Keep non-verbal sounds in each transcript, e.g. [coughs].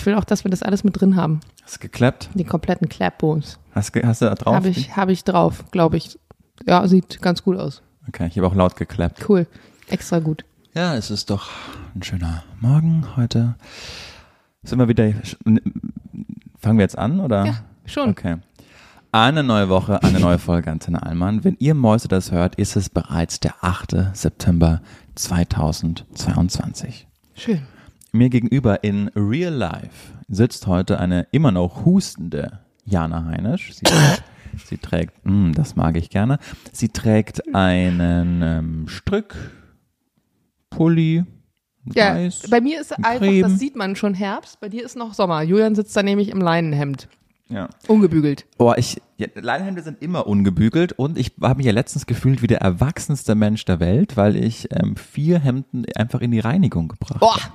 Ich will auch, dass wir das alles mit drin haben. Hast du geklappt? Die kompletten Clapbones. Hast, hast du da drauf? Habe ich, hab ich drauf, glaube ich. Ja, sieht ganz gut aus. Okay, ich habe auch laut geklappt. Cool. Extra gut. Ja, es ist doch ein schöner Morgen heute. Sind wir wieder. Fangen wir jetzt an, oder? Ja, schon. Okay. Eine neue Woche, eine neue Folge Antenne Allmann. Wenn ihr Mäuse das hört, ist es bereits der 8. September 2022. Schön. Mir gegenüber in Real Life sitzt heute eine immer noch hustende Jana Heinisch. Sie, [laughs] sie trägt, mm, das mag ich gerne, sie trägt einen ähm, Strickpulli, Ja, weiß, bei mir ist einfach, Creme. das sieht man schon Herbst, bei dir ist noch Sommer. Julian sitzt da nämlich im Leinenhemd. Ja. Ungebügelt. Boah, ich, ja, Leinenhemden sind immer ungebügelt und ich habe mich ja letztens gefühlt wie der erwachsenste Mensch der Welt, weil ich ähm, vier Hemden einfach in die Reinigung gebracht Boah. habe.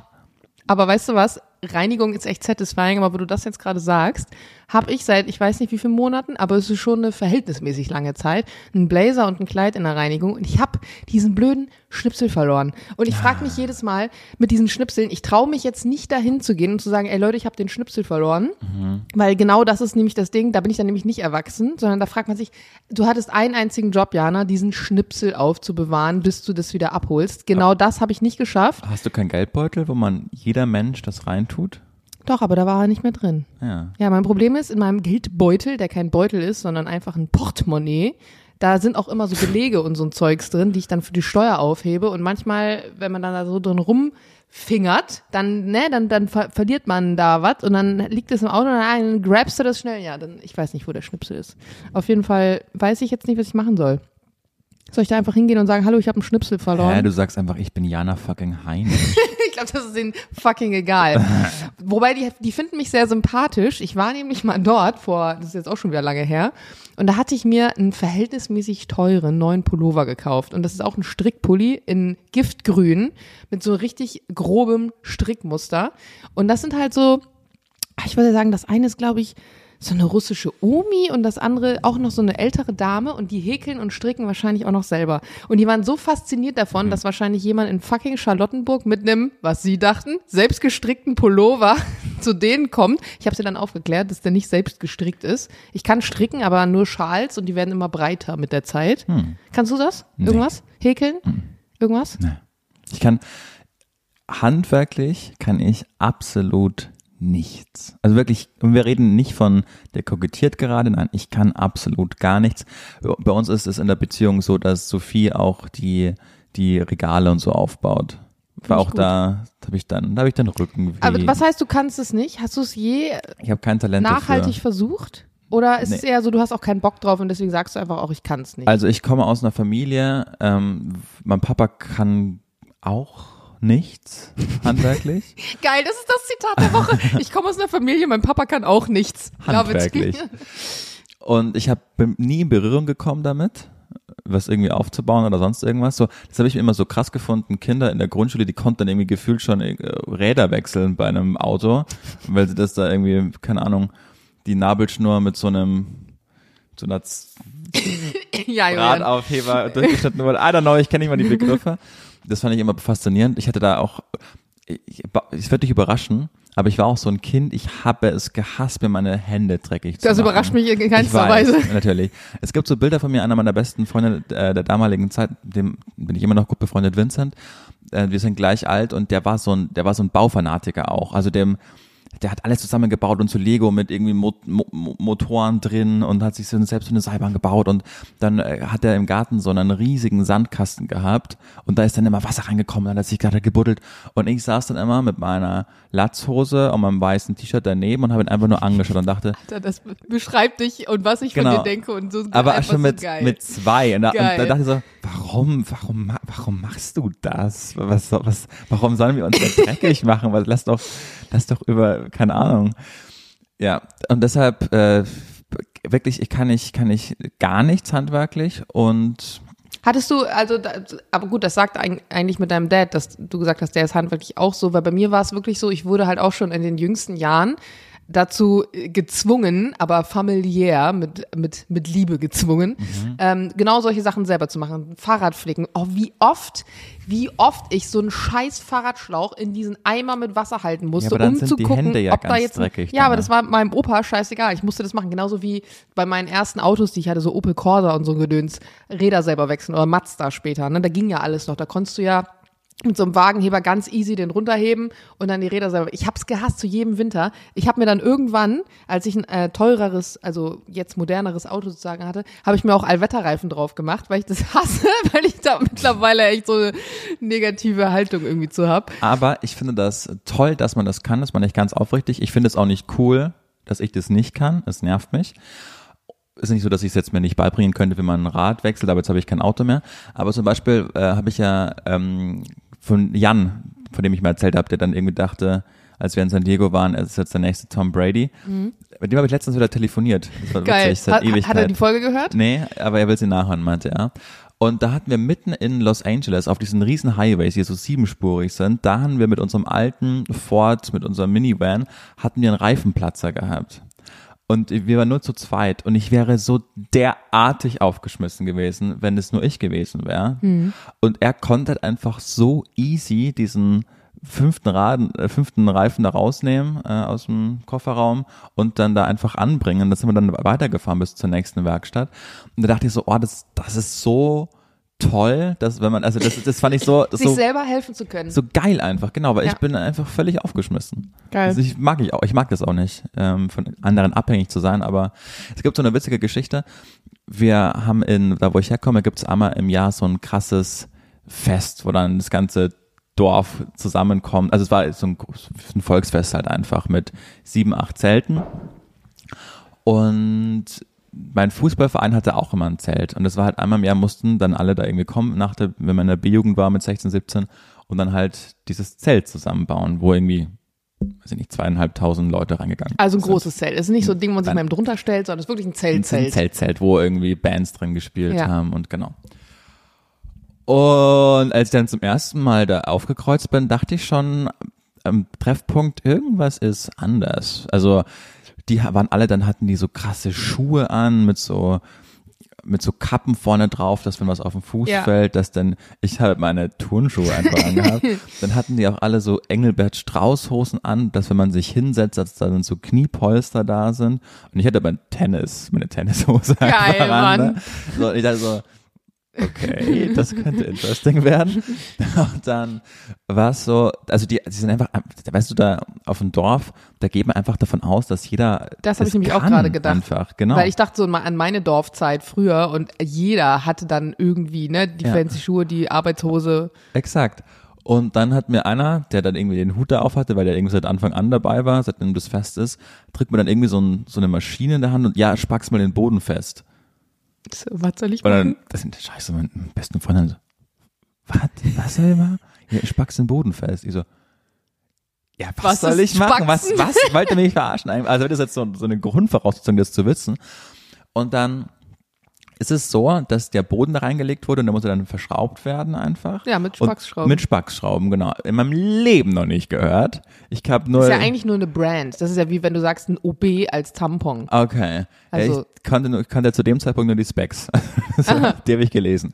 Aber weißt du was? Reinigung ist echt satisfying, aber wo du das jetzt gerade sagst, habe ich seit, ich weiß nicht wie vielen Monaten, aber es ist schon eine verhältnismäßig lange Zeit, einen Blazer und ein Kleid in der Reinigung und ich habe diesen blöden Schnipsel verloren. Und ich frage mich jedes Mal mit diesen Schnipseln, ich traue mich jetzt nicht dahin zu gehen und zu sagen, ey Leute, ich habe den Schnipsel verloren, weil genau das ist nämlich das Ding, da bin ich dann nämlich nicht erwachsen, sondern da fragt man sich, du hattest einen einzigen Job, Jana, diesen Schnipsel aufzubewahren, bis du das wieder abholst. Genau das habe ich nicht geschafft. Hast du keinen Geldbeutel, wo man jeder Mensch das reintut? Doch, aber da war er nicht mehr drin. Ja. Ja, mein Problem ist, in meinem Geldbeutel, der kein Beutel ist, sondern einfach ein Portemonnaie, da sind auch immer so Belege und so ein Zeugs drin, die ich dann für die Steuer aufhebe. Und manchmal, wenn man dann da so drin rumfingert, dann, ne, dann, dann ver verliert man da was und dann liegt es im Auto und dann grabst du das schnell. Ja, dann, ich weiß nicht, wo der Schnipsel ist. Auf jeden Fall weiß ich jetzt nicht, was ich machen soll. Soll ich da einfach hingehen und sagen, hallo, ich habe einen Schnipsel verloren? Hä, du sagst einfach, ich bin Jana fucking Heinisch. [laughs] Ich glaube, das ist denen fucking egal. [laughs] Wobei, die, die finden mich sehr sympathisch. Ich war nämlich mal dort vor, das ist jetzt auch schon wieder lange her, und da hatte ich mir einen verhältnismäßig teuren neuen Pullover gekauft. Und das ist auch ein Strickpulli in Giftgrün mit so richtig grobem Strickmuster. Und das sind halt so, ich würde sagen, das eine ist, glaube ich, so eine russische Omi und das andere auch noch so eine ältere Dame und die häkeln und stricken wahrscheinlich auch noch selber. Und die waren so fasziniert davon, dass wahrscheinlich jemand in fucking Charlottenburg mit einem, was sie dachten, selbst gestrickten Pullover [laughs] zu denen kommt. Ich habe sie dann aufgeklärt, dass der nicht selbst gestrickt ist. Ich kann stricken, aber nur Schals und die werden immer breiter mit der Zeit. Kannst du das? Irgendwas? Häkeln? Irgendwas? Ich kann, handwerklich kann ich absolut nichts. Also wirklich, und wir reden nicht von, der kokettiert gerade, nein, ich kann absolut gar nichts. Bei uns ist es in der Beziehung so, dass Sophie auch die, die Regale und so aufbaut. War auch gut. da, da habe ich dann, da habe ich dann Rücken. Aber was heißt, du kannst es nicht? Hast du es je Ich habe kein Talent nachhaltig dafür. versucht? Oder ist Nee. es eher so, du hast auch keinen Bock drauf und deswegen sagst du einfach auch, ich kann es nicht? Also ich komme aus einer Familie, ähm, mein Papa kann auch nichts handwerklich. [laughs] Geil, das ist das Zitat der Woche. Ich komme aus einer Familie, mein Papa kann auch nichts. Handwerklich. Und ich habe nie in Berührung gekommen damit, was irgendwie aufzubauen oder sonst irgendwas. So, das habe ich immer so krass gefunden. Kinder in der Grundschule, die konnten dann irgendwie gefühlt schon äh, Räder wechseln bei einem Auto, weil sie das da irgendwie, keine Ahnung, die Nabelschnur mit so einem so einer [laughs] ja. Radaufheber durchgeschnitten wurde. I don't know, ich kenne nicht mal die Begriffe. Das fand ich immer faszinierend. Ich hatte da auch, ich, ich werde dich überraschen, aber ich war auch so ein Kind, ich habe es gehasst, mir meine Hände dreckig zu Das machen. überrascht mich in keinster weiß, Weise. [laughs] natürlich. Es gibt so Bilder von mir, einer meiner besten Freunde äh, der damaligen Zeit, dem bin ich immer noch gut befreundet, Vincent. Äh, wir sind gleich alt und der war so ein, der war so ein Baufanatiker auch. Also dem, der hat alles zusammengebaut und zu Lego mit irgendwie Mo Mo Mo- Motoren drin und hat sich so selbst so eine Seilbahn gebaut und dann äh, hat er im Garten so einen riesigen Sandkasten gehabt und da ist dann immer Wasser reingekommen, dann hat er sich gerade gebuddelt und ich saß dann immer mit meiner Latzhose und meinem weißen T-Shirt daneben und habe ihn einfach nur angeschaut und dachte, Alter, Das beschreibt dich und was ich Genau. von dir denke und so. aber schon so mit, geil. mit zwei. Und da, und da dachte ich so, warum, warum, warum machst du das? Was, soll- was, warum sollen wir uns da dreckig machen? Weil lass doch, lass doch über, keine Ahnung. Ja, und deshalb, äh, wirklich, ich kann nicht, kann ich gar nichts handwerklich und Hattest du, also, aber gut, das sagt eig- eigentlich mit deinem Dad, dass du gesagt hast, der ist handwerklich auch so, weil bei mir war es wirklich so, ich wurde halt auch schon in den jüngsten Jahren dazu äh, gezwungen, aber familiär, mit, mit, mit Liebe gezwungen, Mhm. ähm, genau solche Sachen selber zu machen. Fahrradflicken. Oh, wie oft, wie oft ich so einen scheiß Fahrradschlauch in diesen Eimer mit Wasser halten musste, aber dann um zu gucken, ja ob da jetzt. dreckig ja, aber dann, das war meinem Opa scheißegal. Ich musste das machen. Genauso wie bei meinen ersten Autos, die ich hatte, so Opel Corsa und so ein Gedöns, Räder selber wechseln oder Mazda später. Ne? Da ging ja alles noch. Da konntest du ja mit so einem Wagenheber ganz easy den runterheben und dann die Räder selber. Ich hab's gehasst zu jedem Winter. Ich habe mir dann irgendwann, als ich ein äh, teureres, also jetzt moderneres Auto sozusagen hatte, habe ich mir auch Allwetterreifen drauf gemacht, weil ich das [laughs] hasse, weil ich da mittlerweile echt so eine negative Haltung irgendwie zu hab. Aber ich finde das toll, dass man das kann, das meine ich ganz aufrichtig. Ich finde es auch nicht cool, dass ich das nicht kann. Es nervt mich. Ist nicht so, dass ich es jetzt mir nicht beibringen könnte, wenn man ein Rad wechselt, aber jetzt habe ich kein Auto mehr. Aber zum Beispiel äh, habe ich ja ähm, von Jan, von dem ich mal erzählt habe, der dann irgendwie dachte, als wir in San Diego waren, er ist jetzt der nächste Tom Brady. Mit dem habe ich letztens wieder telefoniert. Mhm. Geil. witzig, seit Hat, hat er die Folge gehört? Nee, aber er will sie nachhören, meinte er. Und da hatten wir mitten in Los Angeles auf diesen riesen Highways, die so siebenspurig sind, da haben wir mit unserem alten Ford, mit unserem Minivan, hatten wir einen Reifenplatzer gehabt. Und wir waren nur zu zweit und ich wäre so derartig aufgeschmissen gewesen, wenn es nur ich gewesen wäre. Und er konnte halt einfach so easy diesen fünften, Raden, äh, fünften Reifen da rausnehmen äh, aus dem Kofferraum und dann da einfach anbringen. Da sind wir dann weitergefahren bis zur nächsten Werkstatt. Und da dachte ich so, oh, das, das ist so toll, dass wenn man, also das, das fand ich so, [laughs] Sich so, selber helfen zu können. so geil einfach, genau, weil Ja. ich bin einfach völlig aufgeschmissen. Geil. Also ich mag ich auch, ich mag das auch nicht, ähm, von anderen abhängig zu sein, aber es gibt so eine witzige Geschichte. Wir haben in, da wo ich herkomme, gibt es einmal im Jahr so ein krasses Fest, wo dann das ganze Dorf zusammenkommt. Also es war so ein, ein Volksfest halt einfach mit sieben, acht Zelten. Und mein Fußballverein hatte auch immer ein Zelt. Und das war halt einmal im Jahr mussten dann alle da irgendwie kommen, nach der, wenn man in der B-Jugend war mit 16, 17 und dann halt dieses Zelt zusammenbauen, wo irgendwie, weiß ich nicht, zweieinhalbtausend Leute reingegangen also ein sind. großes Zelt. Es ist nicht so ein Ding, wo man sich mal eben drunter stellt, sondern es ist wirklich ein ein Zelt. Zeltzelt. Zeltzelt, wo irgendwie Bands drin gespielt Ja. haben und genau. Und als ich dann zum ersten Mal da aufgekreuzt bin, dachte ich schon am Treffpunkt, irgendwas ist anders. Also die waren alle, dann hatten die so krasse Schuhe an mit so mit so Kappen vorne drauf, dass wenn was auf den Fuß Ja. fällt, dass dann, ich habe meine Turnschuhe einfach angehabt. [laughs] Dann hatten die auch alle so Engelbert Strauß Hosen an, dass wenn man sich hinsetzt, dass da dann so Kniepolster da sind. Und ich hatte aber ein Tennis, meine Tennishose Geil, an, ne? So, ich dachte so, okay, das könnte interesting werden. [laughs] Und dann war es so, also die, die sind einfach, weißt du, da auf dem Dorf, da geht man einfach davon aus, dass jeder Das habe ich nämlich auch gerade gedacht. Einfach, genau. Weil ich dachte so mal an meine Dorfzeit früher und jeder hatte dann irgendwie, ne, die Ja. fancy Schuhe, die Arbeitshose. Exakt. Und dann hat mir einer, der dann irgendwie den Hut da auf hatte, weil der irgendwie seit Anfang an dabei war, seitdem das fest ist, drückt mir dann irgendwie so, ein, so eine Maschine in der Hand und ja, spack's mal den Boden fest. So, Was soll ich Und machen? das sind scheiße, mein besten Freund dann so, was, was soll ich machen? Ja, ich spack's den Boden fest. Ich so, ja, was, Was soll ich machen? Was, was? Wollt ihr mich verarschen? Also das ist jetzt so, so eine Grundvoraussetzung, das zu wissen. Und dann ist es so, dass der Boden da reingelegt wurde und der musste dann verschraubt werden einfach. Ja, mit Und Spaxschrauben. Mit Spaxschrauben, genau. In meinem Leben noch nicht gehört. Ich habe nur. Das ist ja eigentlich nur eine Brand. Das ist ja wie wenn du sagst ein OB als Tampon. Okay. Also- ja, ich kannte, nur, kannte zu dem Zeitpunkt nur die Specs. [laughs] so, die habe ich gelesen.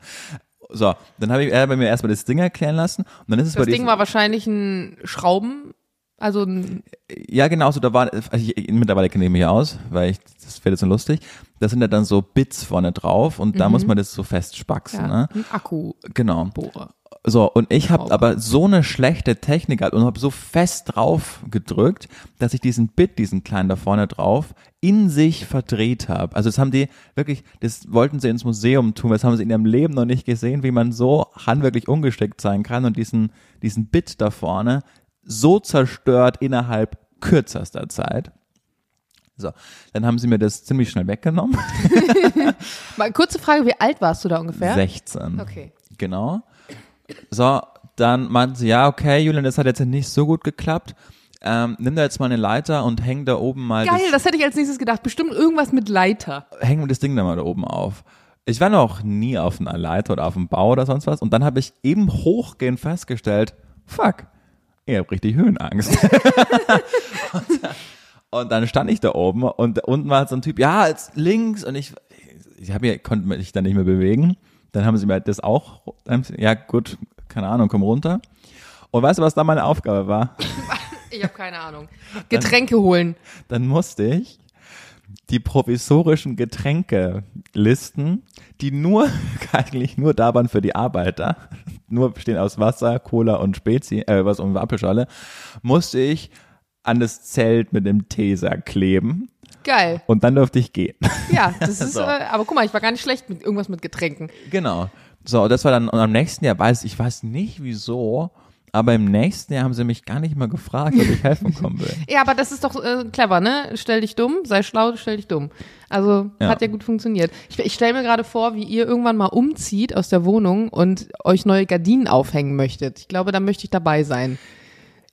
So, dann habe ich er hat bei mir erstmal das Ding erklären lassen und dann ist es Das bei Ding war wahrscheinlich ein Schrauben, also ja genau, so da war also ich, mittlerweile kenne ich mich aus, weil ich das wäre jetzt so lustig. Da sind ja dann so Bits vorne drauf und da muss man das so festspaxen, Mhm. ja, ne? ein Akkubohrer. Genau. So, und ich habe aber so eine schlechte Technik und habe so fest drauf gedrückt, dass ich diesen Bit, diesen kleinen da vorne drauf, in sich verdreht habe. Also das haben die wirklich, das wollten sie ins Museum tun, das haben sie in ihrem Leben noch nicht gesehen, wie man so handwerklich ungeschickt sein kann und diesen, diesen Bit da vorne so zerstört innerhalb kürzester Zeit. So, dann haben sie mir das ziemlich schnell weggenommen. [laughs] Mal kurze Frage, wie alt warst du da ungefähr? 16. Okay. Genau. So, dann meinten sie, ja, okay, Julian, das hat jetzt nicht so gut geklappt. Ähm, nimm da jetzt mal eine Leiter und häng da oben mal Geil, das, das hätte ich als nächstes gedacht. Bestimmt irgendwas mit Leiter. häng mir das Ding da mal da oben auf. Ich war noch nie auf einer Leiter oder auf einem Bau oder sonst was. Und dann habe ich eben hochgehend festgestellt, fuck, ich habe richtig Höhenangst. [laughs] und, Und dann stand ich da oben und unten war so ein Typ, ja, jetzt links und ich, ich habe konnte mich dann nicht mehr bewegen. Dann haben sie mir das auch, ja gut, keine Ahnung, komm runter. Und weißt du, was da meine Aufgabe war? Ich habe keine Ahnung. Getränke holen. Dann musste ich die provisorischen Getränkelisten, die nur, [laughs] eigentlich nur da waren für die Arbeiter, nur bestehen aus Wasser, Cola und Spezi, äh, was um Apfelschale, musste ich an das Zelt mit dem Teser kleben. Geil. Und dann durfte ich gehen. Ja, das [laughs] ist, so. äh, aber guck mal, ich war gar nicht schlecht mit irgendwas mit Getränken. Genau. So, das war dann, und am nächsten Jahr weiß ich weiß nicht wieso, aber im nächsten Jahr haben sie mich gar nicht mal gefragt, ob ich helfen kommen will. [laughs] ja, aber das ist doch äh, clever, ne? Stell dich dumm, sei schlau, stell dich dumm. Also ja. hat ja gut funktioniert. Ich, ich stelle mir gerade vor, wie ihr irgendwann mal umzieht aus der Wohnung und euch neue Gardinen aufhängen möchtet. Ich glaube, da möchte ich dabei sein.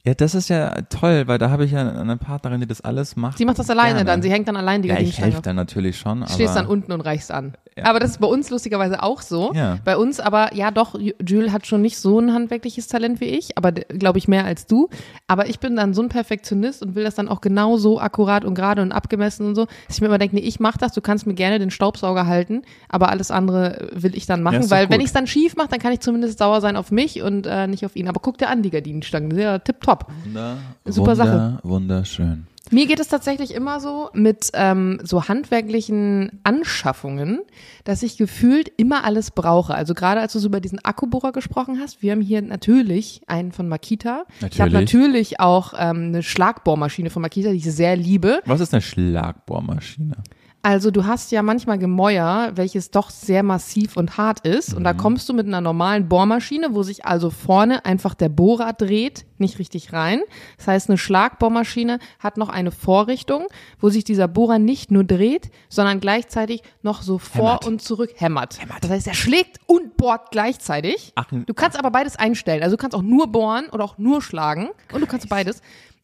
Ja, das ist ja toll, weil da habe ich ja eine Partnerin, die das alles macht. Sie macht das alleine gerne. dann, sie hängt dann allein die ja, ich helfe dann natürlich schon. Du stehst dann unten und reichst an. Ja. Aber das ist bei uns lustigerweise auch so. Ja. Bei uns aber, ja doch, Jules hat schon nicht so ein handwerkliches Talent wie ich, aber glaube ich mehr als du. Aber ich bin dann so ein Perfektionist und will das dann auch genau so akkurat und gerade und abgemessen und so, dass ich mir immer denke, nee, ich mach das, du kannst mir gerne den Staubsauger halten, aber alles andere will ich dann machen, ja, weil wenn ich es dann schief mache, dann kann ich zumindest sauer sein auf mich und äh, nicht auf ihn. Aber guck dir an, die Gardinenstangen, sehr tipptopp. Wunder, Super Wunder, Sache. Wunderschön. Mir geht es tatsächlich immer so mit ähm, so handwerklichen Anschaffungen, dass ich gefühlt immer alles brauche. Also gerade als du so über diesen Akkubohrer gesprochen hast, wir haben hier natürlich einen von Makita. Natürlich. Ich habe natürlich auch ähm, eine Schlagbohrmaschine von Makita, die ich sehr liebe. Was ist eine Schlagbohrmaschine? Also du hast ja manchmal Gemäuer, welches doch sehr massiv und hart ist. Und da mhm. kommst du mit einer normalen Bohrmaschine, wo sich also vorne einfach der Bohrer dreht, nicht richtig rein. Das heißt, eine Schlagbohrmaschine hat noch eine Vorrichtung, wo sich dieser Bohrer nicht nur dreht, sondern gleichzeitig noch so vor hämmert. und zurück hämmert. hämmert. Das heißt, er schlägt und bohrt gleichzeitig. Ach, du kannst aber beides einstellen. Also du kannst auch nur bohren oder auch nur schlagen. Und du kannst beides.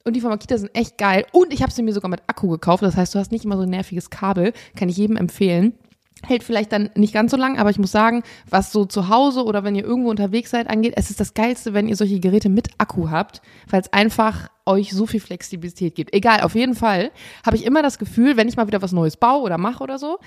Und die von Makita sind echt geil. Und ich habe sie mir sogar mit Akku gekauft. Das heißt, du hast nicht immer so ein nerviges Kabel. Kann ich jedem empfehlen. Hält vielleicht dann nicht ganz so lang, aber ich muss sagen, was so zu Hause oder wenn ihr irgendwo unterwegs seid angeht, es ist das Geilste, wenn ihr solche Geräte mit Akku habt, weil es einfach euch so viel Flexibilität gibt. Egal, auf jeden Fall habe ich immer das Gefühl, wenn ich mal wieder was Neues baue oder mache oder so,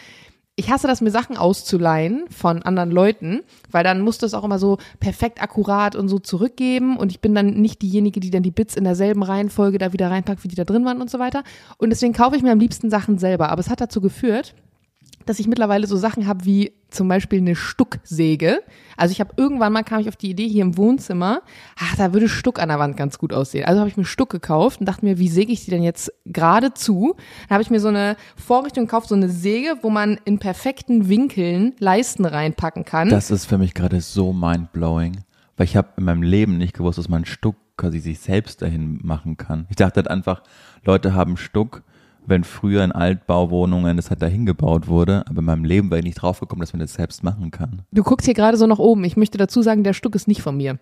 ich hasse das, mir Sachen auszuleihen von anderen Leuten, weil dann musst du es auch immer so perfekt akkurat und so zurückgeben und ich bin dann nicht diejenige, die dann die Bits in derselben Reihenfolge da wieder reinpackt, wie die da drin waren und so weiter. Und deswegen kaufe ich mir am liebsten Sachen selber. Aber es hat dazu geführt, dass ich mittlerweile so Sachen habe wie zum Beispiel eine Stucksäge. Also ich habe irgendwann mal kam ich auf die Idee hier im Wohnzimmer, ach, da würde Stuck an der Wand ganz gut aussehen. Also habe ich mir Stuck gekauft und dachte mir, wie säge ich die denn jetzt gerade zu? Dann habe ich mir so eine Vorrichtung gekauft, so eine Säge, wo man in perfekten Winkeln Leisten reinpacken kann. Das ist für mich gerade so mindblowing, weil ich habe in meinem Leben nicht gewusst, dass man Stuck quasi sich selbst dahin machen kann. Ich dachte halt einfach, Leute haben Stuck wenn früher in Altbauwohnungen das halt dahin gebaut wurde, aber in meinem Leben wäre ich nicht draufgekommen, dass man das selbst machen kann. Du guckst hier gerade so nach oben. Ich möchte dazu sagen, der Stück ist nicht von mir.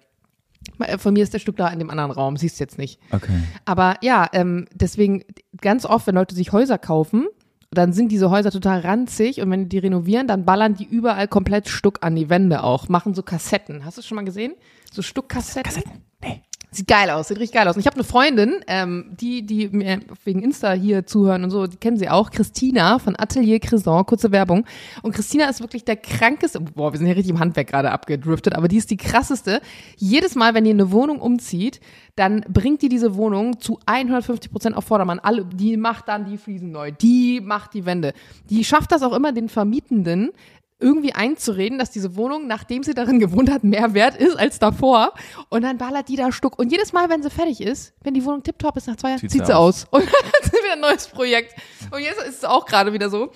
Von mir ist der Stück da in dem anderen Raum, siehst du jetzt nicht. Okay. Aber ja, ähm, deswegen ganz oft, wenn Leute sich Häuser kaufen, dann sind diese Häuser total ranzig und wenn die die renovieren, dann ballern die überall komplett Stuck an die Wände auch, machen so Kassetten. Hast du es schon mal gesehen? So Stuckkassetten? Kassetten? Nee. Sieht geil aus, sieht richtig geil aus. Und ich habe eine Freundin, ähm, die, die mir wegen Insta hier zuhören und so, die kennen sie auch, Christina von Atelier Crison, kurze Werbung. Und Christina ist wirklich der krankeste, boah, wir sind hier richtig im Handwerk gerade abgedriftet, aber die ist die krasseste. Jedes Mal, wenn die eine Wohnung umzieht, dann bringt die diese Wohnung zu 150 Prozent auf Vordermann. Alle, die macht dann die Fliesen neu, die macht die Wände. Die schafft das auch immer, den Vermietenden irgendwie einzureden, dass diese Wohnung, nachdem sie darin gewohnt hat, mehr wert ist als davor. Und dann ballert die da Stuck. Und jedes Mal, wenn sie fertig ist, wenn die Wohnung tipptopp ist nach zwei Jahren, zieht, zieht sie aus. aus. Und [laughs] dann hat sie wieder ein neues Projekt. Und jetzt ist es auch gerade wieder so.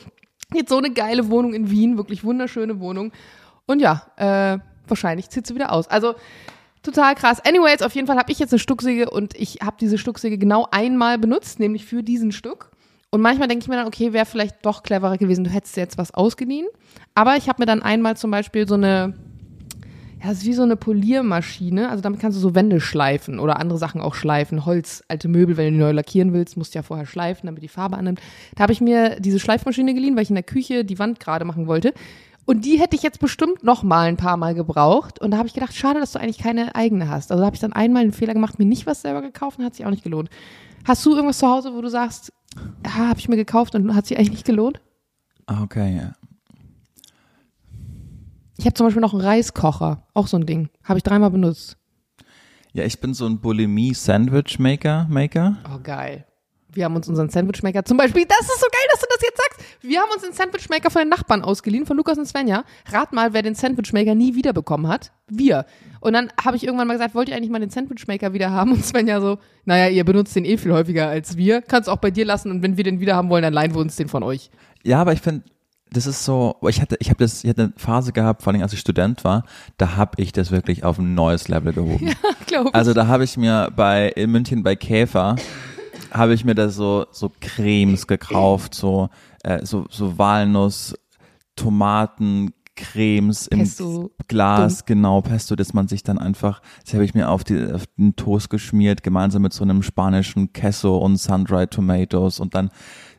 Jetzt so eine geile Wohnung in Wien, wirklich wunderschöne Wohnung. Und ja, äh, wahrscheinlich zieht sie wieder aus. Also total krass. Anyways, auf jeden Fall habe ich jetzt eine Stucksäge und ich habe diese Stucksäge genau einmal benutzt, nämlich für diesen Stück. Und manchmal denke ich mir dann, okay, wäre vielleicht doch cleverer gewesen, du hättest jetzt was ausgeliehen. Aber ich habe mir dann einmal zum Beispiel so eine, ja, das ist wie so eine Poliermaschine. Also damit kannst du so Wände schleifen oder andere Sachen auch schleifen. Holz, alte Möbel, wenn du die neu lackieren willst, musst du ja vorher schleifen, damit die Farbe annimmt. Da habe ich mir diese Schleifmaschine geliehen, weil ich in der Küche die Wand gerade machen wollte. Und die hätte ich jetzt bestimmt noch mal ein paar Mal gebraucht. Und da habe ich gedacht, schade, dass du eigentlich keine eigene hast. Also habe ich dann einmal den Fehler gemacht, mir nicht was selber gekauft und hat sich auch nicht gelohnt. Hast du irgendwas zu Hause, wo du sagst, ah, habe ich mir gekauft und hat sich eigentlich nicht gelohnt. Ah, okay, ja. Ich habe zum Beispiel noch einen Reiskocher, auch so ein Ding. Habe ich dreimal benutzt. Ja, ich bin so ein Bulimie-Sandwich-Maker. Maker. Oh, geil. Wir haben uns unseren Sandwichmaker zum Beispiel, das ist so geil, dass du das jetzt sagst. Wir haben uns den Sandwichmaker von den Nachbarn ausgeliehen, von Lukas und Svenja. Rat mal, wer den Sandwichmaker nie wiederbekommen hat. Wir. Und dann habe ich irgendwann mal gesagt, wollt ihr eigentlich mal den Sandwichmaker wieder haben? Und Svenja so, naja, ihr benutzt den eh viel häufiger als wir. Kannst auch bei dir lassen und wenn wir den wieder haben wollen, dann leihen wir uns den von euch. Ja, aber ich finde, das ist so, ich hatte, ich habe das, ich hatte eine Phase gehabt, vor allem als ich Student war, da habe ich das wirklich auf ein neues Level gehoben. [laughs] Ja, glaube ich. Also da habe ich mir bei in München bei Käfer habe ich mir da so so Cremes gekauft, so äh, so so Walnuss, Tomaten, Cremes im Pesto. Glas, genau, Pesto, dass man sich dann einfach, das habe ich mir auf, die, auf den Toast geschmiert, gemeinsam mit so einem spanischen Queso und Sun-Dried Tomatoes und dann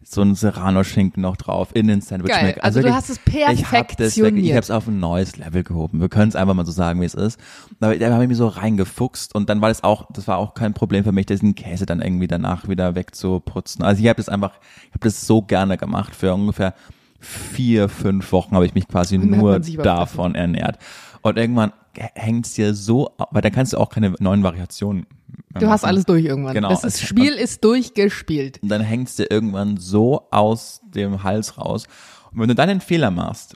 so ein Serrano-Schinken noch drauf in den Sandwich. Geil. Also du wirklich, hast es perfektioniert. ich habe es auf ein neues Level gehoben. Wir können es einfach mal so sagen, wie es ist. Aber da habe ich mich so reingefuchst und dann war das auch, das war auch kein Problem für mich, diesen Käse dann irgendwie danach wieder wegzuputzen. Also ich habe das einfach, ich habe das so gerne gemacht. Für ungefähr vier, fünf Wochen habe ich mich quasi nur davon ernährt. Und irgendwann hängt es dir so, weil dann kannst du auch keine neuen Variationen Du hast alles durch irgendwann. Genau. Das ist, Spiel ist durchgespielt. Und dann hängst dir irgendwann so aus dem Hals raus. Und wenn du dann den Fehler machst,